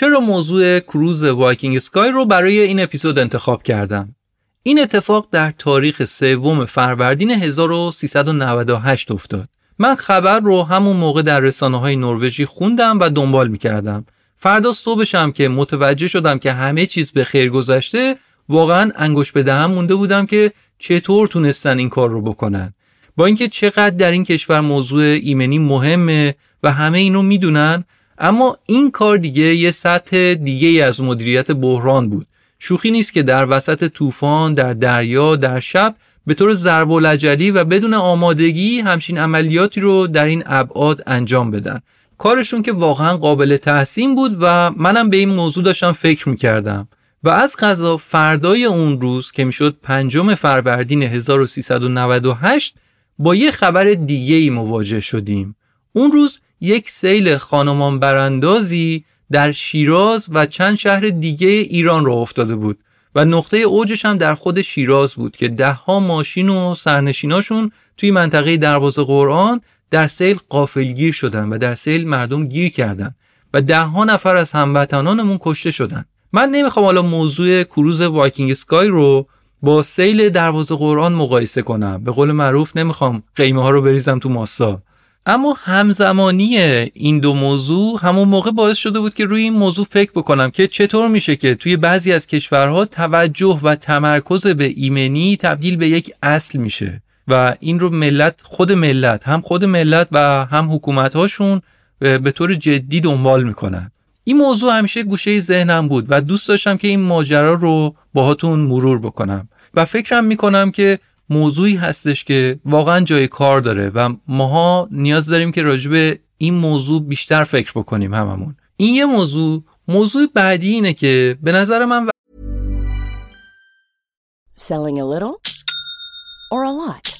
چرا موضوع کروز وایکینگ سکای رو برای این اپیزود انتخاب کردم؟ این اتفاق در تاریخ سوم فروردین 1398 افتاد. من خبر رو همون موقع در رسانه های نروژی خوندم و دنبال می‌کردم. فردا صبحشم که متوجه شدم که همه چیز به خیر گذشته واقعا انگوش به دهم مونده بودم که چطور تونستن این کار رو بکنن. با اینکه چقدر در این کشور موضوع ایمنی مهمه و همه اینو می‌دونن اما این کار دیگه یه سطح دیگه از مدیریت بحران بود. شوخی نیست که در وسط طوفان در دریا در شب به طور ضرب و و بدون آمادگی همچین عملیاتی رو در این ابعاد انجام بدن. کارشون که واقعا قابل تحسین بود و منم به این موضوع داشتم فکر می‌کردم. و از قضا فردای اون روز که می‌شد پنجم فروردین 1398 با یه خبر دیگه ای مواجه شدیم. اون روز یک سیل خانمان براندازی در شیراز و چند شهر دیگه ایران راه افتاده بود و نقطه اوجش هم در خود شیراز بود که دهها ماشین و سرنشیناشون توی منطقه دروازه قرآن در سیل غافلگیر شدن و در سیل مردم گیر کردن و دهها نفر از هموطنانمون کشته شدن. من نمی‌خوام حالا موضوع کروز Viking Sky رو با سیل دروازه قرآن مقایسه کنم. به قول معروف نمی‌خوام قیمه ها رو بریزم تو ماسا. اما همزمانی این دو موضوع همون موقع باعث شده بود که روی این موضوع فکر بکنم که چطور میشه که توی بعضی از کشورها توجه و تمرکز به ایمنی تبدیل به یک اصل میشه و این رو ملت خود ملت هم خود ملت و هم حکومت هاشون به طور جدی دنبال می‌کنن. این موضوع همیشه گوشه ذهنم بود و دوست داشتم که این ماجرا رو باهاتون مرور بکنم. و فکرم می‌کنم که موضوعی هستش که واقعا جای کار داره و ماها نیاز داریم که راجب این موضوع بیشتر فکر بکنیم هممون. این یه موضوع. موضوع بعدی اینه که به نظر من و... Selling a little or a lot?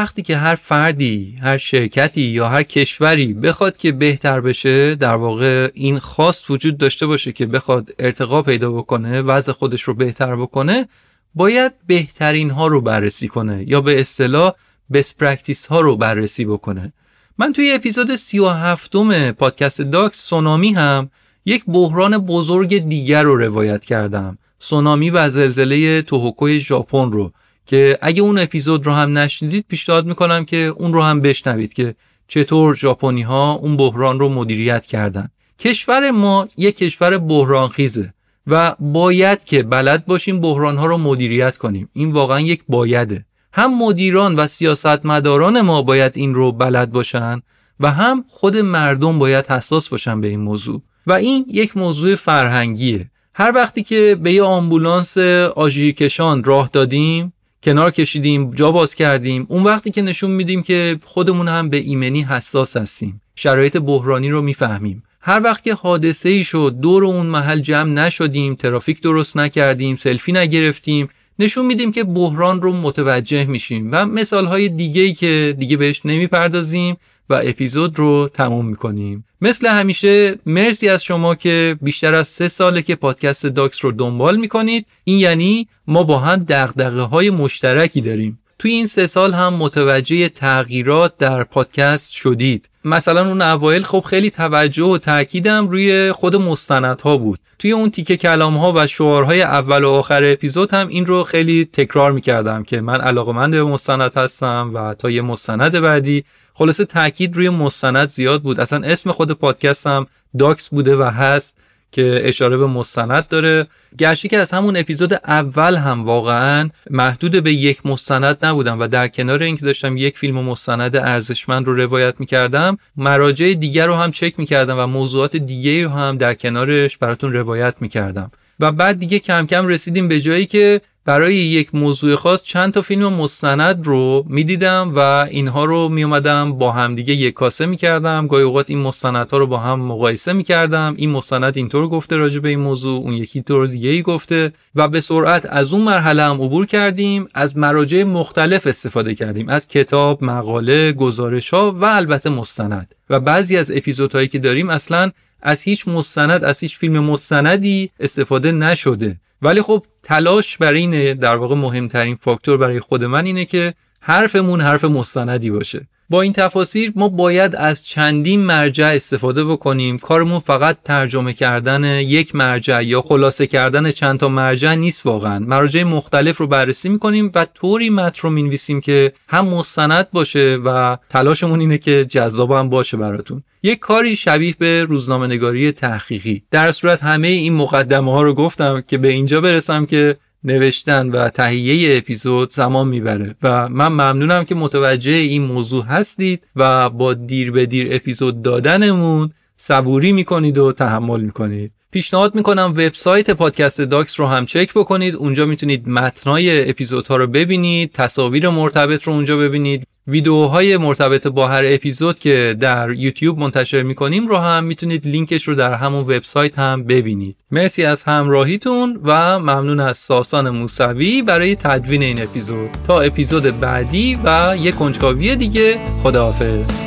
وقتی که هر فردی، هر شرکتی یا هر کشوری بخواد که بهتر بشه در واقع این خواست وجود داشته باشه که بخواد ارتقا پیدا بکنه وضع خودش رو بهتر بکنه باید بهترین ها رو بررسی کنه یا به اصطلاح best practice ها رو بررسی بکنه. من توی اپیزود 37 م پادکست داکس سونامی هم یک بحران بزرگ دیگر رو روایت کردم. سونامی و زلزله توهوکوی ژاپن رو. که اگه اون اپیزود رو هم نشنیدید پیشنهاد می‌کنم که اون رو هم بشنوید که چطور ژاپنی ها اون بحران رو مدیریت کردن. کشور ما یک کشور بحران خیزه و باید که بلد باشیم بحران ها رو مدیریت کنیم. این واقعا یک بایده. هم مدیران و سیاستمداران ما باید این رو بلد باشن و هم خود مردم باید حساس باشن به این موضوع. و این یک موضوع فرهنگیه. هر وقتی که به یه آمبولانس آژیر کشان راه دادیم کنار کشیدیم جا باز کردیم. اون وقتی که نشون میدیم که خودمون هم به ایمنی حساس هستیم. شرایط بحرانی رو می‌فهمیم. هر وقت که حادثه ای شد دور اون محل جمع نشدیم ترافیک درست نکردیم سلفی نگرفتیم. نشون میدیم که بحران رو متوجه میشیم. و مثال های دیگه ای که دیگه بهش نمی‌پردازیم. و اپیزود رو تموم می‌کنیم. مثل همیشه مرسی از شما که بیشتر از سه ساله که پادکست داکس رو دنبال می‌کنید. این یعنی ما با هم دغدغه های مشترکی داریم. توی این سه سال هم متوجه تغییرات در پادکست شدید. مثلا اون اوایل خب خیلی توجه و تاکیدم روی خود مستندها بود. توی اون تیکه کلام ها و شعارهای اول و آخر اپیزود هم این رو خیلی تکرار می‌کردم که من علاقمند به مستند هستم و تا یه مستند بعدی خلاصه تاکید روی مستند زیاد بود. اصلا اسم خود پادکست هم داکس بوده و هست که اشاره به مستند داره. گرچه که از همون اپیزود اول هم واقعا محدود به یک مستند نبودم و در کنار اینکه داشتم یک فیلم مستند ارزشمند رو روایت می‌کردم مراجع دیگر رو هم چک می‌کردم و موضوعات دیگه رو هم در کنارش براتون روایت می‌کردم. و بعد دیگه کم کم رسیدیم به جایی که برای یک موضوع خاص چند تا فیلم مستند رو می‌دیدم و اینها رو میومدم با همدیگه یک کاسه می‌کردم. گاهی اوقات این مستندها رو با هم مقایسه می‌کردم. این مستند اینطور گفته راجع به این موضوع اون یکی طور دیگه ای گفته و به سرعت از اون مرحله هم عبور کردیم. از مراجع مختلف استفاده کردیم از کتاب مقاله گزارش ها و البته مستند. و بعضی از اپیزودهایی که داریم اصلا از هیچ مستند از هیچ فیلم مستندی استفاده نشده. ولی خب تلاش بر اینه در واقع مهمترین فاکتور برای خود من اینه که حرفمون حرف مستندی باشه. با این تفاصیل ما باید از چندین مرجع استفاده بکنیم. کارمون فقط ترجمه کردن یک مرجع یا خلاصه کردن چند تا مرجع نیست واقعا. مراجع مختلف رو بررسی می‌کنیم و طوری متن رو می‌نویسیم که هم مستند باشه و تلاشمون اینه که جذاب هم باشه براتون. یک کاری شبیه به روزنامه نگاری تحقیقی. در صورت همه این مقدمه ها رو گفتم که به اینجا برسم که نوشتن و تهیه اپیزود زمان می‌بره. و من ممنونم که متوجه این موضوع هستید و با دیر به دیر اپیزود دادنمون صبوری می‌کنید و تحمل می‌کنید. پیشنهاد می‌کنم وبسایت پادکست داکس رو هم چک بکنید. اونجا می‌تونید متنای اپیزودها رو ببینید تصاویر مرتبط رو اونجا ببینید. ویدیوهای مرتبط با هر اپیزود که در یوتیوب منتشر می‌کنیم رو هم می‌تونید لینکش رو در همون وبسایت هم ببینید. مرسی از همراهیتون و ممنون از ساسان موسوی برای تدوین این اپیزود. تا اپیزود بعدی و یک کنجکاوی دیگه خداحافظ.